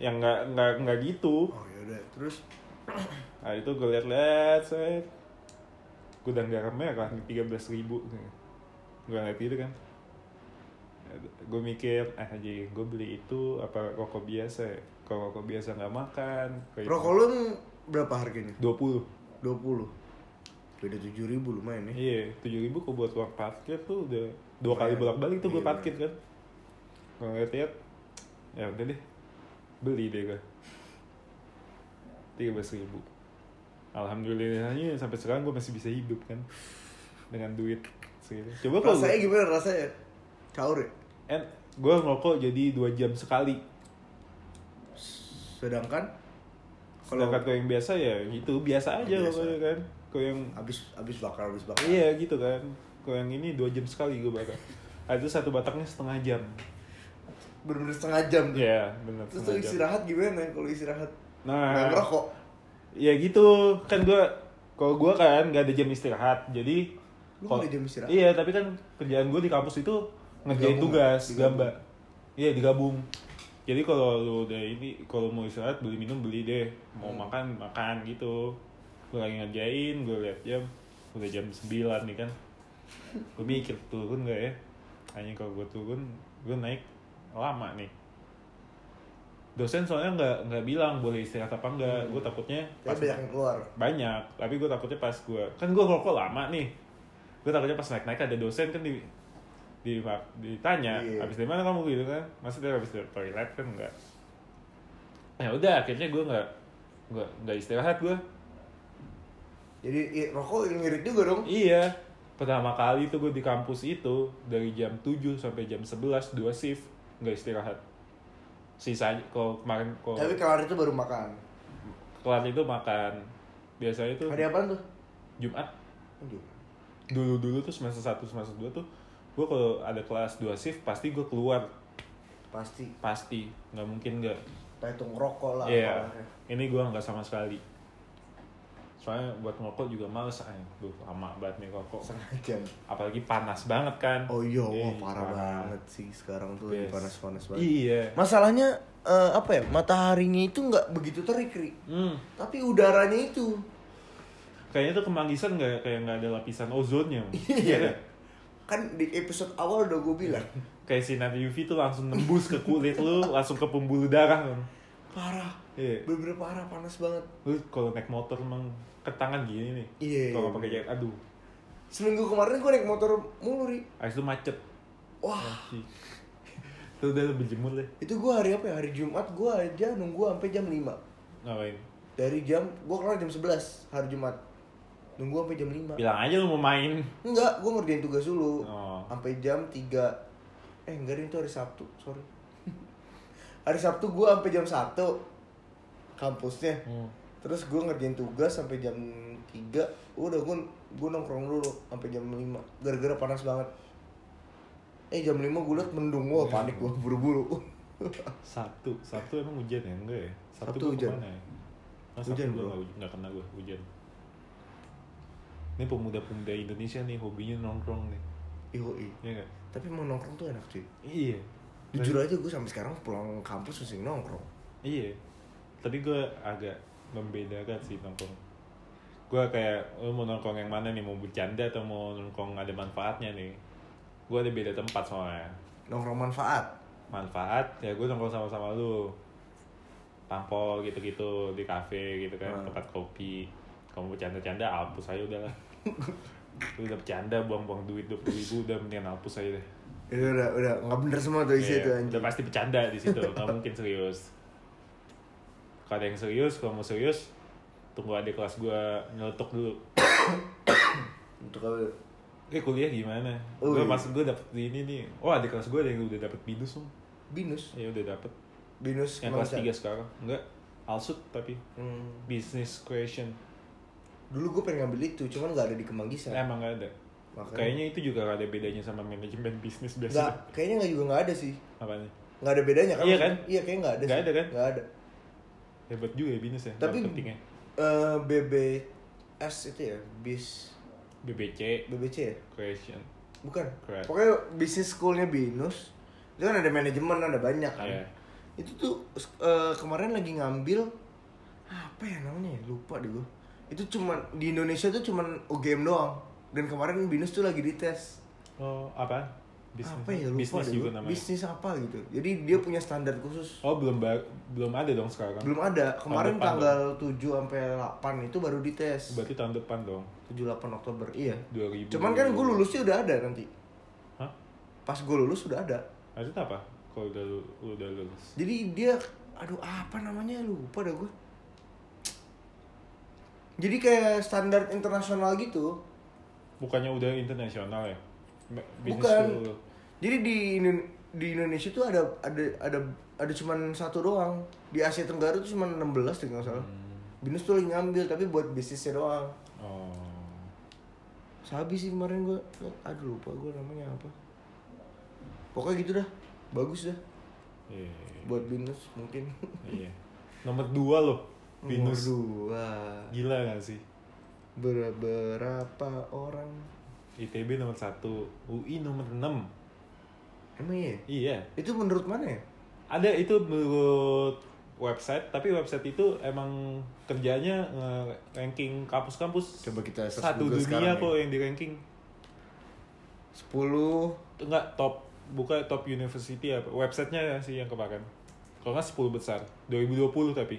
B: yang nggak nggak nggak gitu.
A: Oh yaudah, terus. <clears throat>
B: Nah itu gue liat-liat set. Gudang garamnya kan tiga belas ribu. Gue liat itu kan gue mikir ah aja gue beli itu apa rokok biasa? Ya? kalau rokok biasa nggak makan kayak
A: rokok lu berapa harganya?
B: dua puluh.
A: 20 Beda 7 ribu lumayan ya.
B: Iya tujuh ribu kok buat uang parkir tuh udah dua kali bolak balik tuh gue
A: Iya,
B: parkir kan. Gue liat-liat ya udah deh beli deh gue tiga belas ribu. Alhamdulillahnya sampai sekarang gue masih bisa hidup kan dengan duit segitu coba kalau
A: Rasanya gimana rasanya? Caur ya?
B: eh gue ngerokok jadi dua jam sekali
A: Sedangkan kalau
B: sedangkan kalau yang biasa ya gitu biasa aja
A: Biasa.
B: pokoknya kan kalau yang
A: habis habis bakar habis bakar
B: iya gitu kan kalau yang ini dua jam sekali gue bakar Ah, itu satu batangnya setengah jam
A: bener-bener setengah jam tuh.
B: Iya benar
A: Terus tuh
B: setengah jam
A: istirahat gimana kalau istirahat?
B: nah
A: Nggak ngerokok.
B: ya gitu kan gue kalau gue kan nggak ada jam istirahat jadi
A: Lu nggak ada jam istirahat?
B: iya tapi kan kerjaan gue di kampus itu ngerjain tugas
A: digabung.
B: gambar. Iya digabung. Jadi kalau lu udah ini kalau mau istirahat beli minum beli deh. Mau
A: Hmm.
B: makan makan gitu. Gue lagi ngerjain gue liat jam. Udah jam 9 nih kan. Gue mikir turun gak ya? Hanya kalau gue turun gue naik lama nih. Dosen soalnya nggak nggak bilang boleh istirahat apa enggak gue takutnya
A: Tapi banyak yang keluar.
B: banyak tapi gue takutnya pas gue kan gue ngerokok lama nih. Gue takutnya pas naik naik ada dosen kan di di ditanya
A: Iya.
B: habis dari mana kamu? Gitu kan. Maksudnya habis dari toilet kan enggak ya udah akhirnya gue nggak nggak nggak istirahat gue
A: Jadi i- rokok ngirit juga dong.
B: iya. Pertama kali tuh gue di kampus itu dari jam 7 sampai jam 11 dua shift nggak istirahat. Sisanya kalau kemarin kalau
A: Tapi kelar itu baru makan.
B: kelar itu makan. Biasanya tuh
A: Hari apa tuh?
B: Jumat. Dulu dulu tuh semester 1 semester 2 tuh gue kalau ada kelas 2 shift pasti gue keluar
A: Pasti.
B: pasti nggak mungkin nggak
A: itu ngerokok lah.
B: iya
A: apalah.
B: ini gue nggak sama sekali soalnya buat ngerokok juga males ah duh lama banget nih rokok
A: Setengah jam.
B: apalagi panas banget kan
A: Oh iya, wah
B: Ih,
A: parah banget sih sekarang tuh
B: Yes.
A: panas-panas banget.
B: iya
A: Masalahnya eh, apa ya? Mataharinya itu nggak begitu terik, Ri.
B: hmm.
A: Tapi udaranya itu.
B: kayaknya tuh kemanggisan nggak kayak nggak ada lapisan ozonnya <laughs>
A: Iya. Kan di episode awal udah gue bilang. <laughs>
B: kayak sinar UV tuh langsung nembus ke kulit lu <laughs> langsung ke pembuluh darah kan
A: Parah.
B: iya
A: Bener-bener parah, panas banget.
B: lu kalau naik motor emang ke tangan gini nih
A: Iya.
B: kalau pakai jaket aduh
A: Seminggu kemarin gue naik motor mulu, Ri.
B: Itu macet
A: Wah,
B: itu udah lebih jemur deh
A: itu gue hari apa ya? Hari Jumat gue aja nunggu sampai jam 5.
B: ngapain
A: Dari jam, gue kelar jam 11 hari Jumat. Nunggu sampai jam 5.
B: bilang aja lu mau main
A: Enggak, gue ngerjain tugas dulu.
B: oh
A: Sampai jam 3. Eh enggak itu hari Sabtu, sorry. <laughs> hari Sabtu gue sampai jam 1 kampusnya.
B: Hmm.
A: Terus gue ngerjain tugas sampai jam 3 Udah gue gue nongkrong dulu sampai jam 5 Gara-gara panas banget Eh jam 5 gue liat mendung Wah panik gue buru-buru <laughs>
B: Sabtu, Sabtu emang hujan ya? Enggak ya?
A: Sabtu
B: gua
A: hujan.
B: ya? Nah, Sabtu
A: Hujan,
B: nggak- nggak kena gue hujan. Ini pemuda-pemuda Indonesia nih hobinya nongkrong nih,
A: Yoi
B: ya nggak?
A: Tapi emang nongkrong tuh enak cuy
B: Iya.
A: Jujur aja gue sampai sekarang pulang kampus masih nongkrong
B: Iya. Tapi gue agak membedakan sih nongkrong. Gue kayak, lo mau nongkrong yang mana nih? Mau bercanda atau mau nongkrong ada manfaatnya nih? Gue ada beda tempat soalnya.
A: Nongkrong manfaat
B: Manfaat, ya gue nongkrong sama-sama lu. Tampol gitu-gitu di kafe gitu kan,
A: Hmm.
B: tempat kopi. Kamu bercanda-canda, hapus aja udah lah. lu udah bercanda, buang-buang duit 20 ribu, udah mendingan hapus aja deh.
A: Itu udah udah nggak bener semua tuh isi
B: Iya,
A: tuh anjing.
B: udah pasti bercanda di situ nggak mungkin serius. Kalau ada yang serius kalau mau serius tunggu adik kelas gue nyeletuk dulu.
A: Untuk apa?
B: Eh kuliah gimana?
A: Oh,
B: gue
A: iya.
B: masuk gue dapet ini nih. Oh adik kelas gue ada yang udah dapet binus tuh
A: Binus?
B: Ya udah dapet.
A: Binus
B: yang kelas? 3 sekarang. Enggak alsut tapi.
A: Hmm.
B: business creation
A: Dulu gue pengen ngambil itu Cuman gak ada di Kemanggisan
B: emang gak ada.
A: Makanya.
B: Kayaknya itu juga gak ada bedanya sama manajemen bisnis
A: Nggak,
B: biasa
A: kayaknya nggak juga nggak ada sih.
B: Apa nih
A: nggak ada bedanya kan?
B: Iya kan?
A: iya kayaknya nggak ada
B: Nggak ada kan?
A: nggak ada.
B: Hebat juga ya bisnis ya
A: Tapi-
B: Nggak pentingnya.
A: Eh, BBS itu ya bis.
B: BBC
A: BBC ya?
B: Creation.
A: Bukan.
B: Correct.
A: pokoknya bisnis schoolnya binus. Itu kan ada manajemen ada banyak kan.
B: Iya.
A: itu tuh eh, kemarin lagi ngambil apa ya namanya ya? lupa deh gue itu cuman di Indonesia tuh cuman UGM doang dan kemarin binus tuh lagi dites
B: Oh, apa? Bisnis,
A: apa ya lupa
B: bisnis juga namanya.
A: bisnis apa gitu jadi dia punya standar khusus
B: Oh, belum belum ada dong sekarang.
A: belum ada kemarin
B: depan
A: tanggal 7 sampai 8 itu baru dites
B: Berarti tahun depan dong.
A: 7 8 Oktober iya
B: 2000.
A: cuman kan gue lulusnya udah ada nanti
B: Hah?
A: pas gue lulus sudah ada
B: Ada apa? Kalau udah lu udah lulus.
A: jadi dia aduh apa namanya lupa dah gue jadi kayak standar internasional gitu
B: Bukannya udah internasional ya? Bisnis
A: Bukan.
B: dulu.
A: jadi di di Indonesia tuh ada ada ada ada cuman satu doang di Asia Tenggara tuh cuma 16 deh nggak salah binus tuh lagi ngambil tapi buat bisnisnya doang
B: Oh.
A: Sabi sih kemarin gue aduh lupa gue namanya apa pokoknya gitu dah bagus dah
B: Iya.
A: buat binus mungkin
B: Iya. Nomor dua loh.
A: Nomor dua
B: Gila gak sih?
A: Ber- berapa orang?
B: ITB nomor satu, UI nomor 6
A: emang iya?
B: Iya.
A: itu menurut mana ya?
B: Ada itu menurut website, tapi website itu emang kerjanya ranking kampus-kampus.
A: Coba kita
B: satu dunia kok
A: ya.
B: yang di ranking
A: 10
B: enggak top buka top university apa websitenya sih yang kemarin kalau nggak 10 besar. 2020 tapi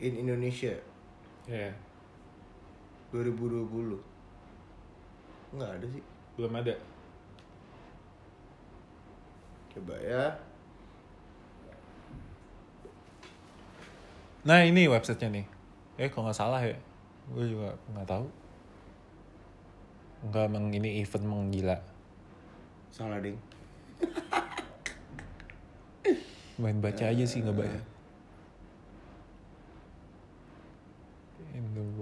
A: in Indonesia.
B: Ya
A: 2020 nggak ada sih.
B: Belum ada.
A: Coba ya.
B: Nah ini websitenya nih. Eh kalau nggak salah ya? Gue juga nggak tahu. Enggak emang ini event menggila.
A: Salah ding.
B: Main baca aja sih nggak baca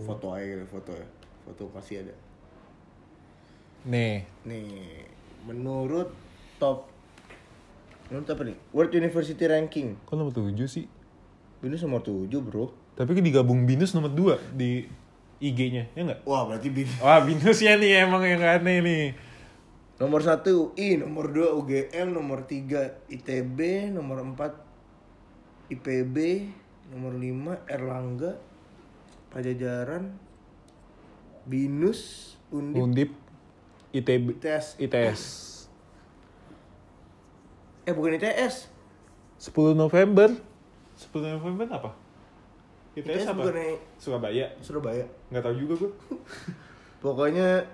A: foto aja gitu, foto ya. Foto pasti ada.
B: Nih.
A: Nih menurut top menurut apa nih? World University Ranking.
B: Kok nomor 7 sih?
A: Binus nomor 7 bro.
B: Tapi digabung binus nomor 2 di IG-nya ya nggak?
A: Wah berarti Binus
B: wah binusnya nih emang yang aneh nih.
A: Nomor 1 UI, nomor 2 UGM, nomor 3 ITB, nomor 4 IPB, nomor 5 Erlangga, Pajajaran, Binus, Undip,
B: Undip ITB
A: ITS.
B: ITS
A: Eh bukan ITS.
B: 10 November 10 November apa? ITS,
A: ITS
B: apa?
A: bukan
B: Surabaya
A: Surabaya.
B: nggak tahu juga gue <laughs>
A: Pokoknya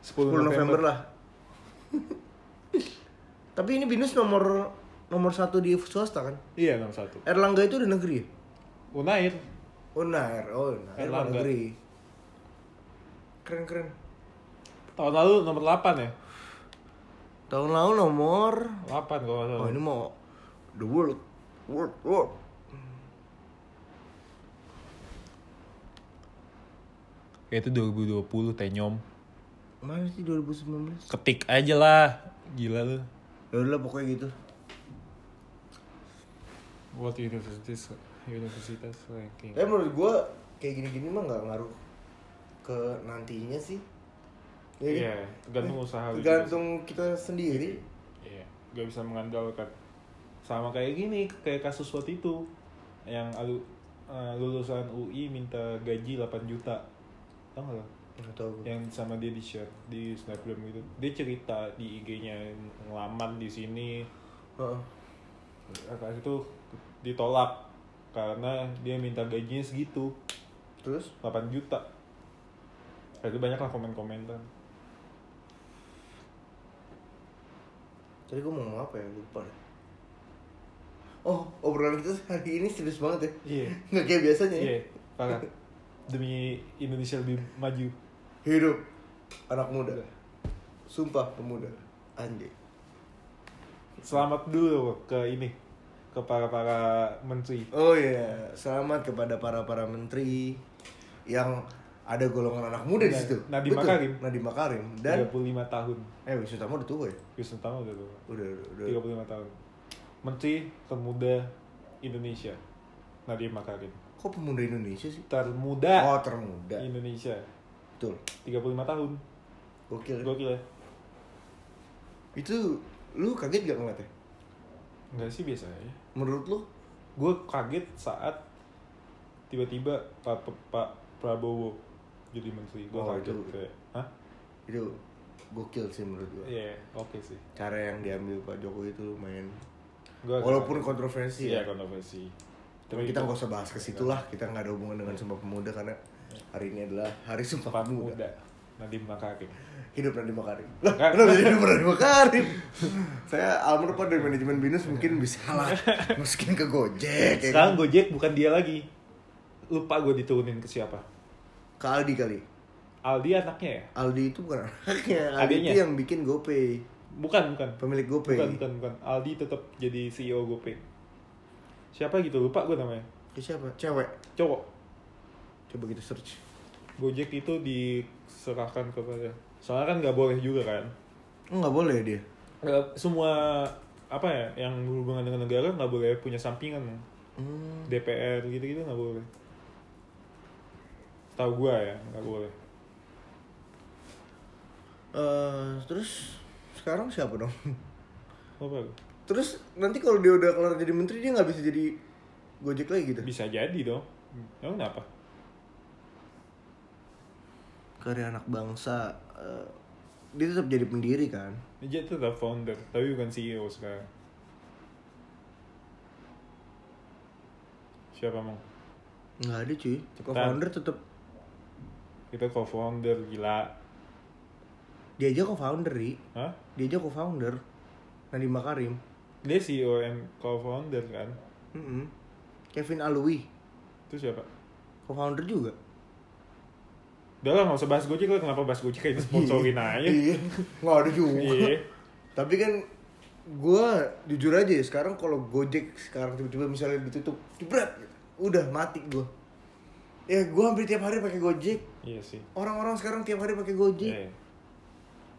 B: 10
A: 10 November,
B: November
A: lah. <laughs> Tapi ini Binus nomor nomor satu di swasta kan?
B: iya nomor satu
A: Erlangga itu di negeri ya?
B: Unair
A: Unair, oh Unair
B: Erlangga.
A: negeri. Keren keren.
B: Tahun lalu nomor 8 ya?
A: Tahun lalu nomor
B: 8 kalau salah.
A: Oh ini mau The World World World
B: Kayak itu 2020 tenyom.
A: Mana sih 2019?
B: Ketik aja lah. Gila lu.
A: Ya udah pokoknya gitu
B: What universities universitas ranking?
A: Tapi menurut gua kayak gini-gini mah nggak ngaruh ke nantinya sih Ya kan?
B: Iya, tergantung usaha lu juga
A: Tergantung kita sendiri
B: Iya, gak bisa mengandalkan. Sama kayak gini, kayak kasus waktu itu yang alu, eh, lulusan UI minta gaji 8 juta. Tahu nggak lo?
A: Tahu.
B: Yang sama dia di share di Snapgram gitu. Dia cerita di IG-nya ngelamar di sini.
A: Heeh.
B: Atas itu ditolak karena dia minta gajinya segitu,
A: Terus
B: 8 juta. Nah, Itu banyak lah komen-komentar.
A: Tadi gua mau ngomong apa ya lupa. Oh obrolan kita hari ini serius banget ya
B: Iya. <laughs>
A: Nggak kayak biasanya ya
B: Iya, parah. Demi Indonesia lebih maju.
A: Hidup anak muda Sumpah pemuda Anjay
B: Selamat dulu ke ini ke para para menteri.
A: Oh iya, selamat kepada para para menteri yang ada golongan anak muda di situ.
B: Nadiem
A: Betul,
B: Makarim.
A: Nadiem Makarim dan
B: 35 tahun.
A: eh Wisutama udah tua ya?
B: Wisnu Tama udah tua.
A: Udah udah. udah.
B: 35 tahun. Menteri termuda Indonesia. Nadiem Makarim.
A: Kok pemuda Indonesia sih?
B: Termuda
A: Oh termuda.
B: Indonesia.
A: Betul.
B: 35 tahun.
A: Gokil. ya.
B: Gokil ya.
A: Itu lu kaget gak ngeliatnya?
B: Enggak sih biasa ya.
A: Menurut lu?
B: Gue kaget saat tiba-tiba Pak, Pak Prabowo jadi menteri. Gue
A: Oh,
B: kaget
A: itu.
B: kayak, hah?
A: Itu gokil sih menurut gua.
B: Iya, oke sih.
A: Cara yang diambil Pak Jokowi itu lumayan.
B: Gua
A: Walaupun kontroversi
B: Iya,
A: ya.
B: kontroversi.
A: Tapi kita nggak usah bahas ke situ lah. Kita nggak ada hubungan dengan Sumpah Pemuda karena hari ini adalah Hari Sumpah
B: Pak
A: Pemuda.
B: Nadiem Makarim.
A: Hidup Nadiem Makarim. Lah, kenapa jadi hidup Nadiem Makarim? Saya Almer Pak dari manajemen Binus mungkin bisa lah masukin ke Gojek. ya
B: Sekarang
A: kan?
B: Gojek bukan dia lagi. Lupa gue diturunin ke siapa.
A: ke Aldi kali.
B: Aldi anaknya ya?
A: Aldi itu bukan anaknya. Aldi
B: Adiknya?
A: itu yang bikin GoPay.
B: Bukan, bukan.
A: Pemilik GoPay.
B: Bukan, bukan, bukan. Aldi tetap jadi CEO GoPay. Siapa gitu? Lupa gue namanya.
A: Ke siapa? Cewek.
B: Cowok.
A: Coba kita search.
B: Gojek itu diserahkan kepada soalnya kan nggak boleh juga kan
A: Oh, nggak boleh dia.
B: Nggak- semua apa ya yang berhubungan dengan negara nggak boleh punya sampingan
A: Hmm.
B: DPR gitu gitu nggak boleh tahu gua ya nggak boleh
A: Eh, terus sekarang siapa dong?
B: apa
A: Terus nanti kalau dia udah kelar jadi menteri dia nggak bisa jadi Gojek lagi gitu?
B: bisa jadi dong emang kenapa
A: Karya anak bangsa. eh, dia tetap jadi pendiri kan?
B: dia tetap founder tapi bukan CEO sekarang siapa emang
A: Nggak ada cuy. Co-founder tetap
B: kita co-founder gila
A: dia aja co-founder ri.
B: Hah?
A: Dia aja co-founder. Nadiem Makarim.
B: dia CEO and co-founder kan
A: Mm-mm. Kevin Alwi,
B: itu siapa
A: co-founder juga.
B: Udah lah, gak usah bahas Gojek lah. Kenapa bahas Gojek kayak sponsorin aja?
A: Iya. Nggak ada juga.
B: Iya.
A: Tapi kan gue jujur aja ya sekarang kalau Gojek sekarang tiba-tiba misalnya ditutup, jebret, udah mati gue. Ya gue hampir tiap hari pakai Gojek.
B: Iya sih.
A: Orang-orang sekarang tiap hari pakai Gojek.
B: Iya.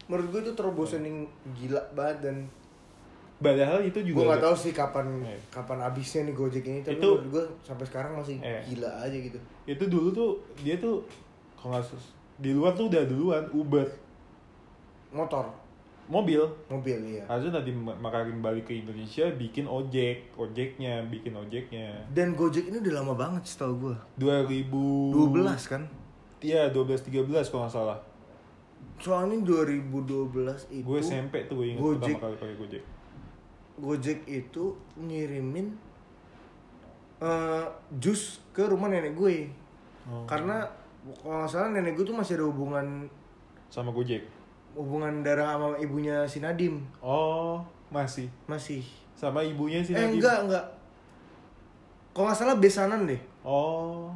A: Menurut gue itu terbosening gila banget dan
B: Padahal itu juga
A: gue nggak
B: ada-
A: tahu sih kapan
B: Iya.
A: kapan habisnya nih Gojek ini. Tapi
B: Itu-
A: menurut gue sampai sekarang masih
B: Iya.
A: gila aja gitu.
B: Itu dulu tuh dia tuh kalau nggak sus- di luar tuh udah duluan Uber
A: Motor,
B: mobil.
A: mobil iya.
B: Harusnya nanti Makarim balik ke Indonesia bikin ojek, ojeknya, bikin ojeknya.
A: Dan Gojek ini udah lama banget setahu gue.
B: 2000
A: 12 kan?
B: Iya, 12 13 kalau nggak salah.
A: Soalnya 2012 itu
B: Gue SMP tuh gue ingat
A: Gojek.
B: pertama kali pakai Gojek.
A: Gojek itu ngirimin eh jus ke rumah nenek gue.
B: Oh.
A: Karena kalau nggak salah nenek gue tuh masih ada hubungan
B: Sama Gojek.
A: hubungan darah sama ibunya si Nadim
B: Oh, masih.
A: masih.
B: Sama ibunya sih
A: eh
B: Nadiem.
A: enggak enggak. Kalau nggak salah besanan deh.
B: Oh.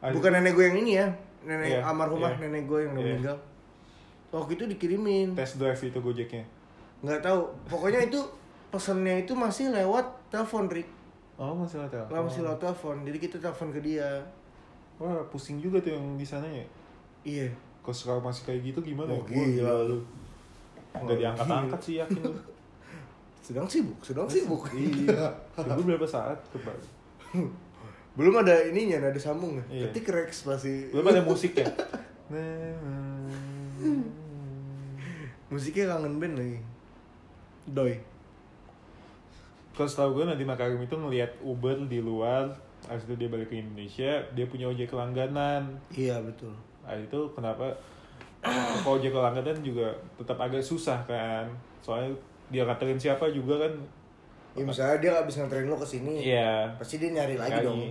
A: Bukan nenek gue yang ini ya, nenek
B: Iya,
A: almarhumah
B: iya.
A: nenek gue yang udah
B: Iya.
A: meninggal. waktu itu dikirimin
B: Test drive itu Gojeknya.
A: nggak tahu pokoknya itu pesennya itu masih lewat telepon Rick
B: Oh, masih ada.
A: lah masih lewat telepon jadi kita telepon ke dia
B: Wah, pusing juga tuh yang di sana ya.
A: iya
B: Kalau sekarang masih kayak gitu gimana
A: Oh,
B: ya?
A: Gila lu.
B: Nggak diangkat-angkat
A: gila.
B: sih yakin lu. <laughs>
A: sedang sibuk sedang sibuk
B: Iya. <laughs> Tunggu berapa saat coba. <laughs>
A: belum ada ininya ada sambung
B: Iya.
A: ketik Rex masih
B: Belum ada musiknya.
A: musiknya kangen band lagi doi
B: Kalau setahu gue nanti Makarim itu ngelihat Uber di luar, habis itu dia balik ke Indonesia, dia punya ojek langganan.
A: iya betul
B: Nah, itu kenapa <coughs> kalau ojek langganan juga tetap agak susah kan? Soalnya dia nganterin siapa juga kan?
A: ya misalnya dia bisa nganterin lo ke sini
B: Iya.
A: pasti dia nyari lagi
B: Kali.
A: dong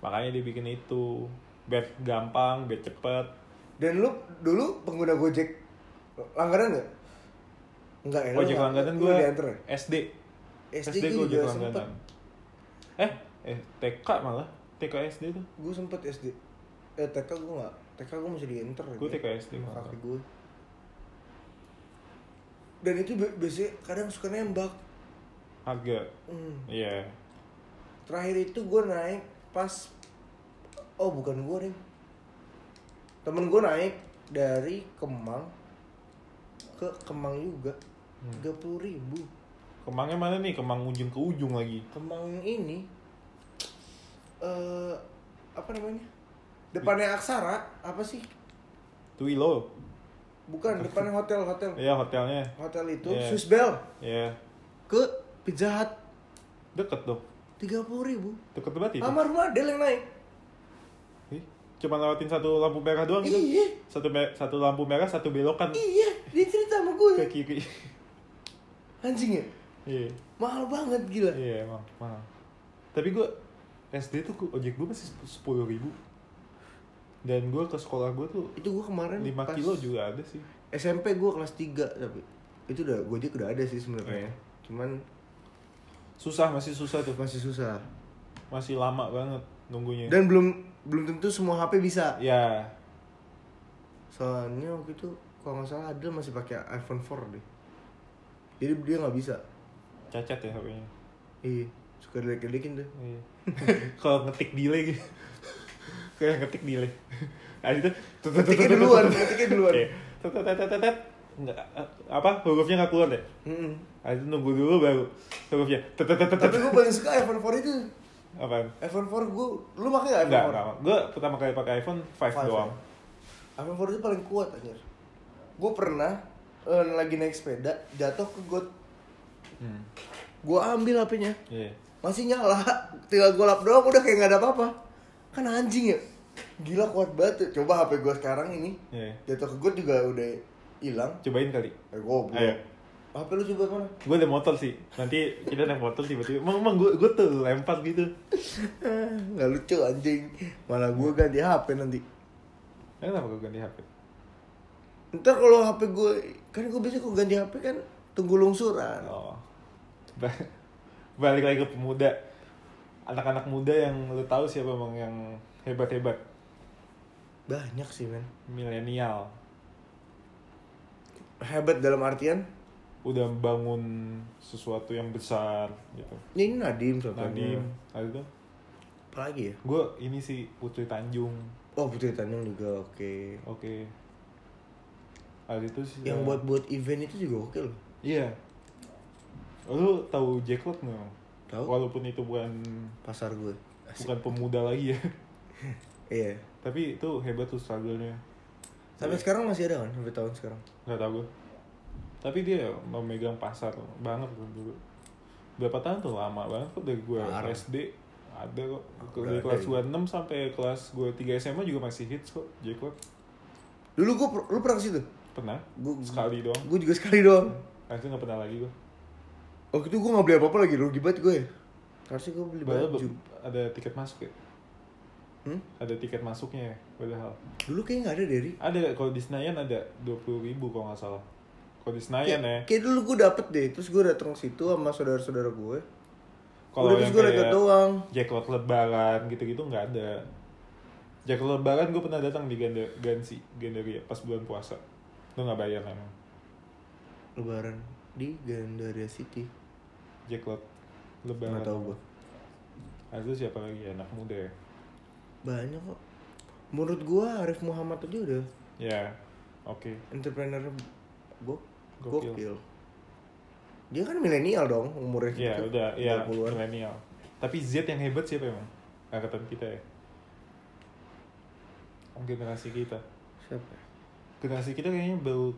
B: Makanya dia bikin itu. Biar gampang, biar cepet.
A: dan lu dulu pengguna gojek langganan nggak Enggak ya
B: Ojek langganan gue
A: ya?
B: SD.
A: SD,
B: gue ojek
A: juga
B: langganan. Eh, eh TK malah. TK SD tuh.
A: gue sempet SD eh TK gue nggak TK gue masih diantar
B: Gue TK SD.
A: kakek gue dan itu bi- biasanya kadang suka nembak
B: Harga.
A: Hmm.
B: Iya.
A: terakhir itu gue naik pas oh bukan gue nih temen gue naik dari Kemang ke Kemang juga
B: Hmm.
A: tiga puluh ribu
B: Kemangnya mana nih? Kemang ujung ke ujung lagi.
A: Kemang ini eh apa namanya depannya Aksara apa sih
B: Tuilo.
A: bukan depannya hotel hotel
B: Iya hotelnya.
A: hotel itu
B: Iya.
A: Swiss Bell
B: Iya.
A: ke Pizza Hut
B: Deket dong.
A: tiga puluh ribu
B: Deket banget itu.
A: sama rumah Adel yang naik
B: Cuma lewatin satu lampu merah doang gitu.
A: iya
B: Satu me- satu lampu merah, satu belokan
A: iya dia cerita sama gue
B: ke kiri.
A: anjing ya
B: Iya.
A: mahal banget gila
B: Iya emang mahal. Tapi gue SD tuh ojek gue masih sepuluh ribu. Dan gue ke sekolah gue tuh
A: itu gue kemarin
B: 5
A: pas
B: kilo juga ada sih.
A: SMP gue kelas 3 tapi itu udah gojek udah ada sih sebenarnya
B: Iya.
A: cuman
B: Susah masih susah tuh.
A: masih susah
B: Masih lama banget nunggunya.
A: dan belum belum tentu semua HP bisa
B: ya
A: soalnya waktu itu kalau nggak salah Adel masih pakai iPhone 4 deh jadi dia nggak bisa
B: cacat ya HP-nya.
A: iya suka delek-delekin tuh
B: Iya. <laughs> Kalau ngetik delay gitu. <laughs> Kayak ngetik delay. Nah itu
A: Ngetiknya duluan, ngetiknya duluan.
B: Iya. Tet, tet, tet, tet, tet. Nggak, apa hurufnya nggak keluar deh.
A: Mm-mm.
B: Nah, itu nunggu dulu baru hurufnya. Tet, tet, tet, tet,
A: tapi gue paling suka iPhone 4 itu
B: Apaan?
A: iPhone 4 gue lu pakai
B: Enggak,
A: iPhone 4?
B: enggak. Gue pertama kali pakai iPhone 5
A: Five,
B: doang.
A: ya? iPhone 4 itu paling kuat anjir gue pernah eh, lagi naik sepeda jatuh ke got
B: Hmm.
A: gue ambil HP-nya
B: Iya.
A: Masih nyala <laughs> tinggal gue lap doang udah kayak nggak ada apa-apa kan anjing ya gila kuat banget tuh. coba HP gue sekarang ini
B: Iya.
A: jatuh ke got juga udah hilang
B: Cobain kali.
A: eh goblok
B: Ayo.
A: HP lu coba mana
B: Gue ada motor sih. Nanti kita naik motor tiba-tiba. Emang, emang gue, gue tuh lempar gitu. <laughs>
A: nggak lucu anjing malah gue ganti HP nanti
B: Eh, Kenapa gue ganti HP?
A: ntar kalau HP gue kan gue biasanya kalau ganti HP kan tunggu lungsuran
B: Oh. Ba- Balik lagi ke pemuda. Anak-anak muda yang lu tahu siapa emang yang hebat-hebat?
A: banyak sih men
B: Milenial.
A: hebat dalam artian
B: Udah bangun sesuatu yang besar gitu.
A: ya ini Nadim contohnya
B: Nadim, ada tuh.
A: apa lagi ya
B: Gue ini sih Putri Tanjung.
A: oh Putri Tanjung juga oke
B: Oke. Ada itu sih.
A: yang buat buat event itu juga oke loh
B: Iya. Lu tahu Jack Lot nggak?
A: Tahu.
B: Walaupun itu bukan
A: pasar gue
B: bukan pemuda lagi ya. <laughs>
A: iya
B: Tapi itu hebat tuh struggle-nya.
A: sampai sekarang masih ada kan sampai tahun sekarang
B: Gak tau gue. Tapi dia memegang pasar banget tuh dulu. Berapa tahun tuh lama banget kok dari gue
A: Parah.
B: SD ada kok dari kelas
A: ya.
B: 26 sampai kelas gue 3 SMA juga masih hits kok Jack Lot.
A: dulu gue lu pernah ke situ
B: Pernah?
A: Gua-
B: Sekali doang.
A: gue juga sekali doang
B: itu gak pernah lagi gue.
A: Waktu itu gue nggak beli apa apa lagi rugi banget gue harusnya gue beli
B: Padahal
A: baju
B: ada tiket masuk ya.
A: hmm?
B: Ada tiket masuknya ya, padahal.
A: dulu kayaknya nggak ada dari
B: Ada kalau di Senayan ada 20 ribu kalau nggak salah. Kalau di Senayan ya.
A: kayak, dulu gue dapet deh terus gue datang ke situ sama saudara-saudara gue
B: Kalau
A: udah terus
B: yang
A: gue
B: kayak
A: liat doang
B: Jacklot lebaran gitu-gitu nggak ada. Jacklot lebaran gue pernah datang di Ganda, Gansi, Gandaria pas bulan puasa. Lu nggak bayar emang.
A: Lebaran di Gandaria City.
B: Jacklot. Lebaran.
A: Nggak tahu.
B: Habis itu siapa lagi? Anak muda ya?
A: Banyak kok. Menurut gua Arif Muhammad aja udah
B: Ya, oke.
A: entrepreneur gok
B: Gokil.
A: gokil. Dia kan milenial dong umurnya
B: Ya
A: segitu,
B: udah, ya
A: 20-an.
B: milenial. Tapi Z yang hebat siapa emang? Angkatan kita ya. Generasi kita.
A: Siapa?
B: Generasi kita kayaknya baru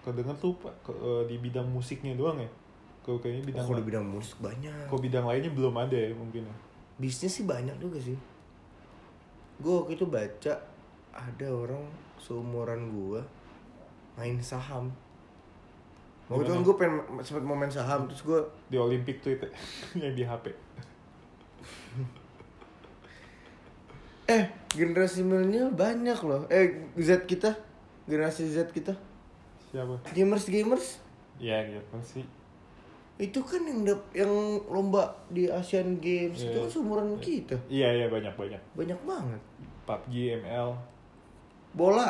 B: kedengar tuh Pak, ke, eh, di bidang musiknya doang ya. Kalau kayaknya bidang
A: Oh, kalau bidang musik banyak.
B: kalau bidang lainnya belum ada ya mungkin ya.
A: Bisnis sih banyak juga sih. Gue waktu itu baca ada orang seumuran gua main saham. Waktu itu kan gue pengen sempet mau main saham terus gue
B: Di Olympic tuh itu <laughs> yang di HP. <laughs>
A: eh generasi milenial banyak loh. Eh Z kita generasi Z kita
B: Siapa?
A: gamers gamers
B: Ya gitu sih.
A: Itu kan yang dap- yang lomba di Asian Games itu
B: Iya.
A: kan seumuran kita
B: Iya iya banyak banyak.
A: banyak banget
B: PUBG, ML,
A: bola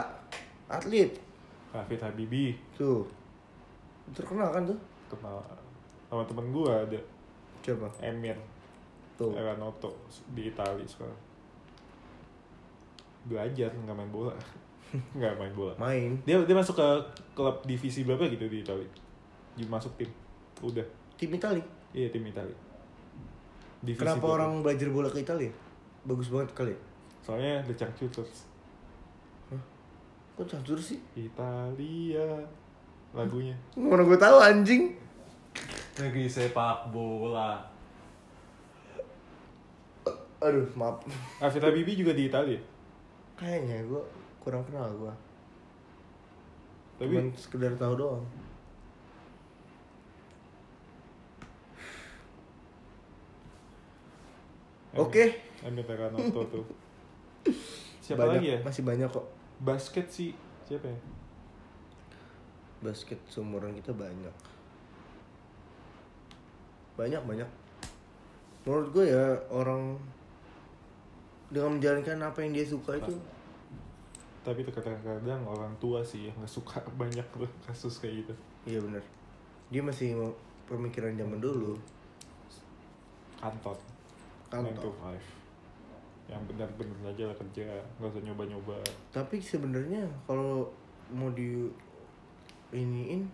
A: atlet
B: Rafid Habibi,
A: tuh terkenal kan tuh
B: kenal sama temen gua ada
A: coba
B: Emir
A: tuh
B: Eranoto di Itali sekarang. Belajar nggak main bola. <laughs> nggak main bola.
A: main
B: Dia dia masuk ke klub divisi berapa gitu di Itali? Dia masuk tim. Udah.
A: Tim Itali
B: Iya tim Itali. Divisi
A: kenapa
B: berapa?
A: orang belajar bola ke Italia bagus banget kali ya?
B: Soalnya The Changcuters.
A: kok campur sih
B: Italia lagunya.
A: mana gue tahu anjing
B: Negeri sepak bola.
A: aduh maaf
B: Rafid Habibi juga di Italia.
A: kayaknya gue kurang kenal gue
B: Tapi
A: cuman sekedar tahu doang Oke.
B: Emir Eranoto tuh. <laughs> Siapa
A: banyak,
B: lagi ya?
A: masih banyak kok
B: Basket sih. Siapa ya?
A: basket seumuran kita banyak banyak banyak menurut gue ya orang dengan menjalankan apa yang dia suka itu
B: Tapi terkadang orang tua sih yang nggak suka <laughs> banyak tuh kasus kayak gitu.
A: iya bener dia masih mau pemikiran zaman dulu
B: Kantor.
A: Kantor.
B: Five. Yang benar-benar aja lah kerja, nggak usah nyoba-nyoba.
A: tapi sebenarnya kalau mau di iniin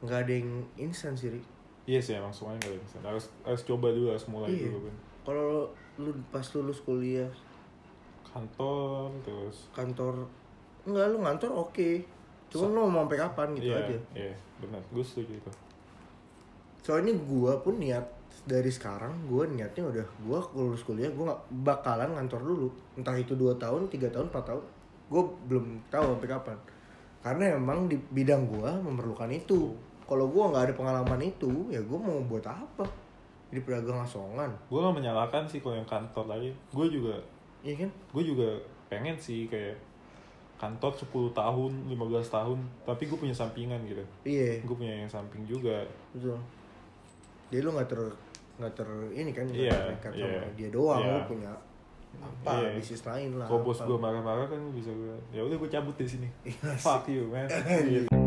A: nggak ada yang instan sih Rik.
B: Iya sih emang semuanya nggak bisa. Harus harus coba dulu, harus mulai
A: Iya.
B: dulu kan.
A: kalau lu pas lulus kuliah
B: Kantor terus.
A: kantor enggak lu ngantor oke cuman lu mau sampai kapan gitu
B: iya,
A: aja
B: Iya, benar. Gue setuju itu.
A: soalnya gua pun niat dari sekarang gua niatnya udah gua lulus kuliah gua nggak bakalan ngantor dulu. Entah itu dua tahun tiga tahun empat tahun gua belum tahu sampai kapan. Karena emang di bidang gua memerlukan itu. Kalau gua nggak ada pengalaman itu ya gua mau buat apa? Jadi pedagang asongan.
B: Gue gak menyalahkan sih kalau yang kantor lagi. Gue juga
A: iya kan?
B: gue juga pengen sih kayak kantor 10 tahun 15 tahun. Tapi gue punya sampingan gitu.
A: Iya.
B: Gue punya yang samping juga.
A: Betul jadi lu nggak ter nggak ter ini kan nggak
B: Iya,
A: terikat
B: iya.
A: sama dia doang
B: Iya.
A: lu punya apa
B: Iya.
A: bisnis lain lah
B: kalau bos gue marah-marah kan bisa gue ya udah gue cabut di sini
A: Iya
B: fuck you man Gitu. <laughs>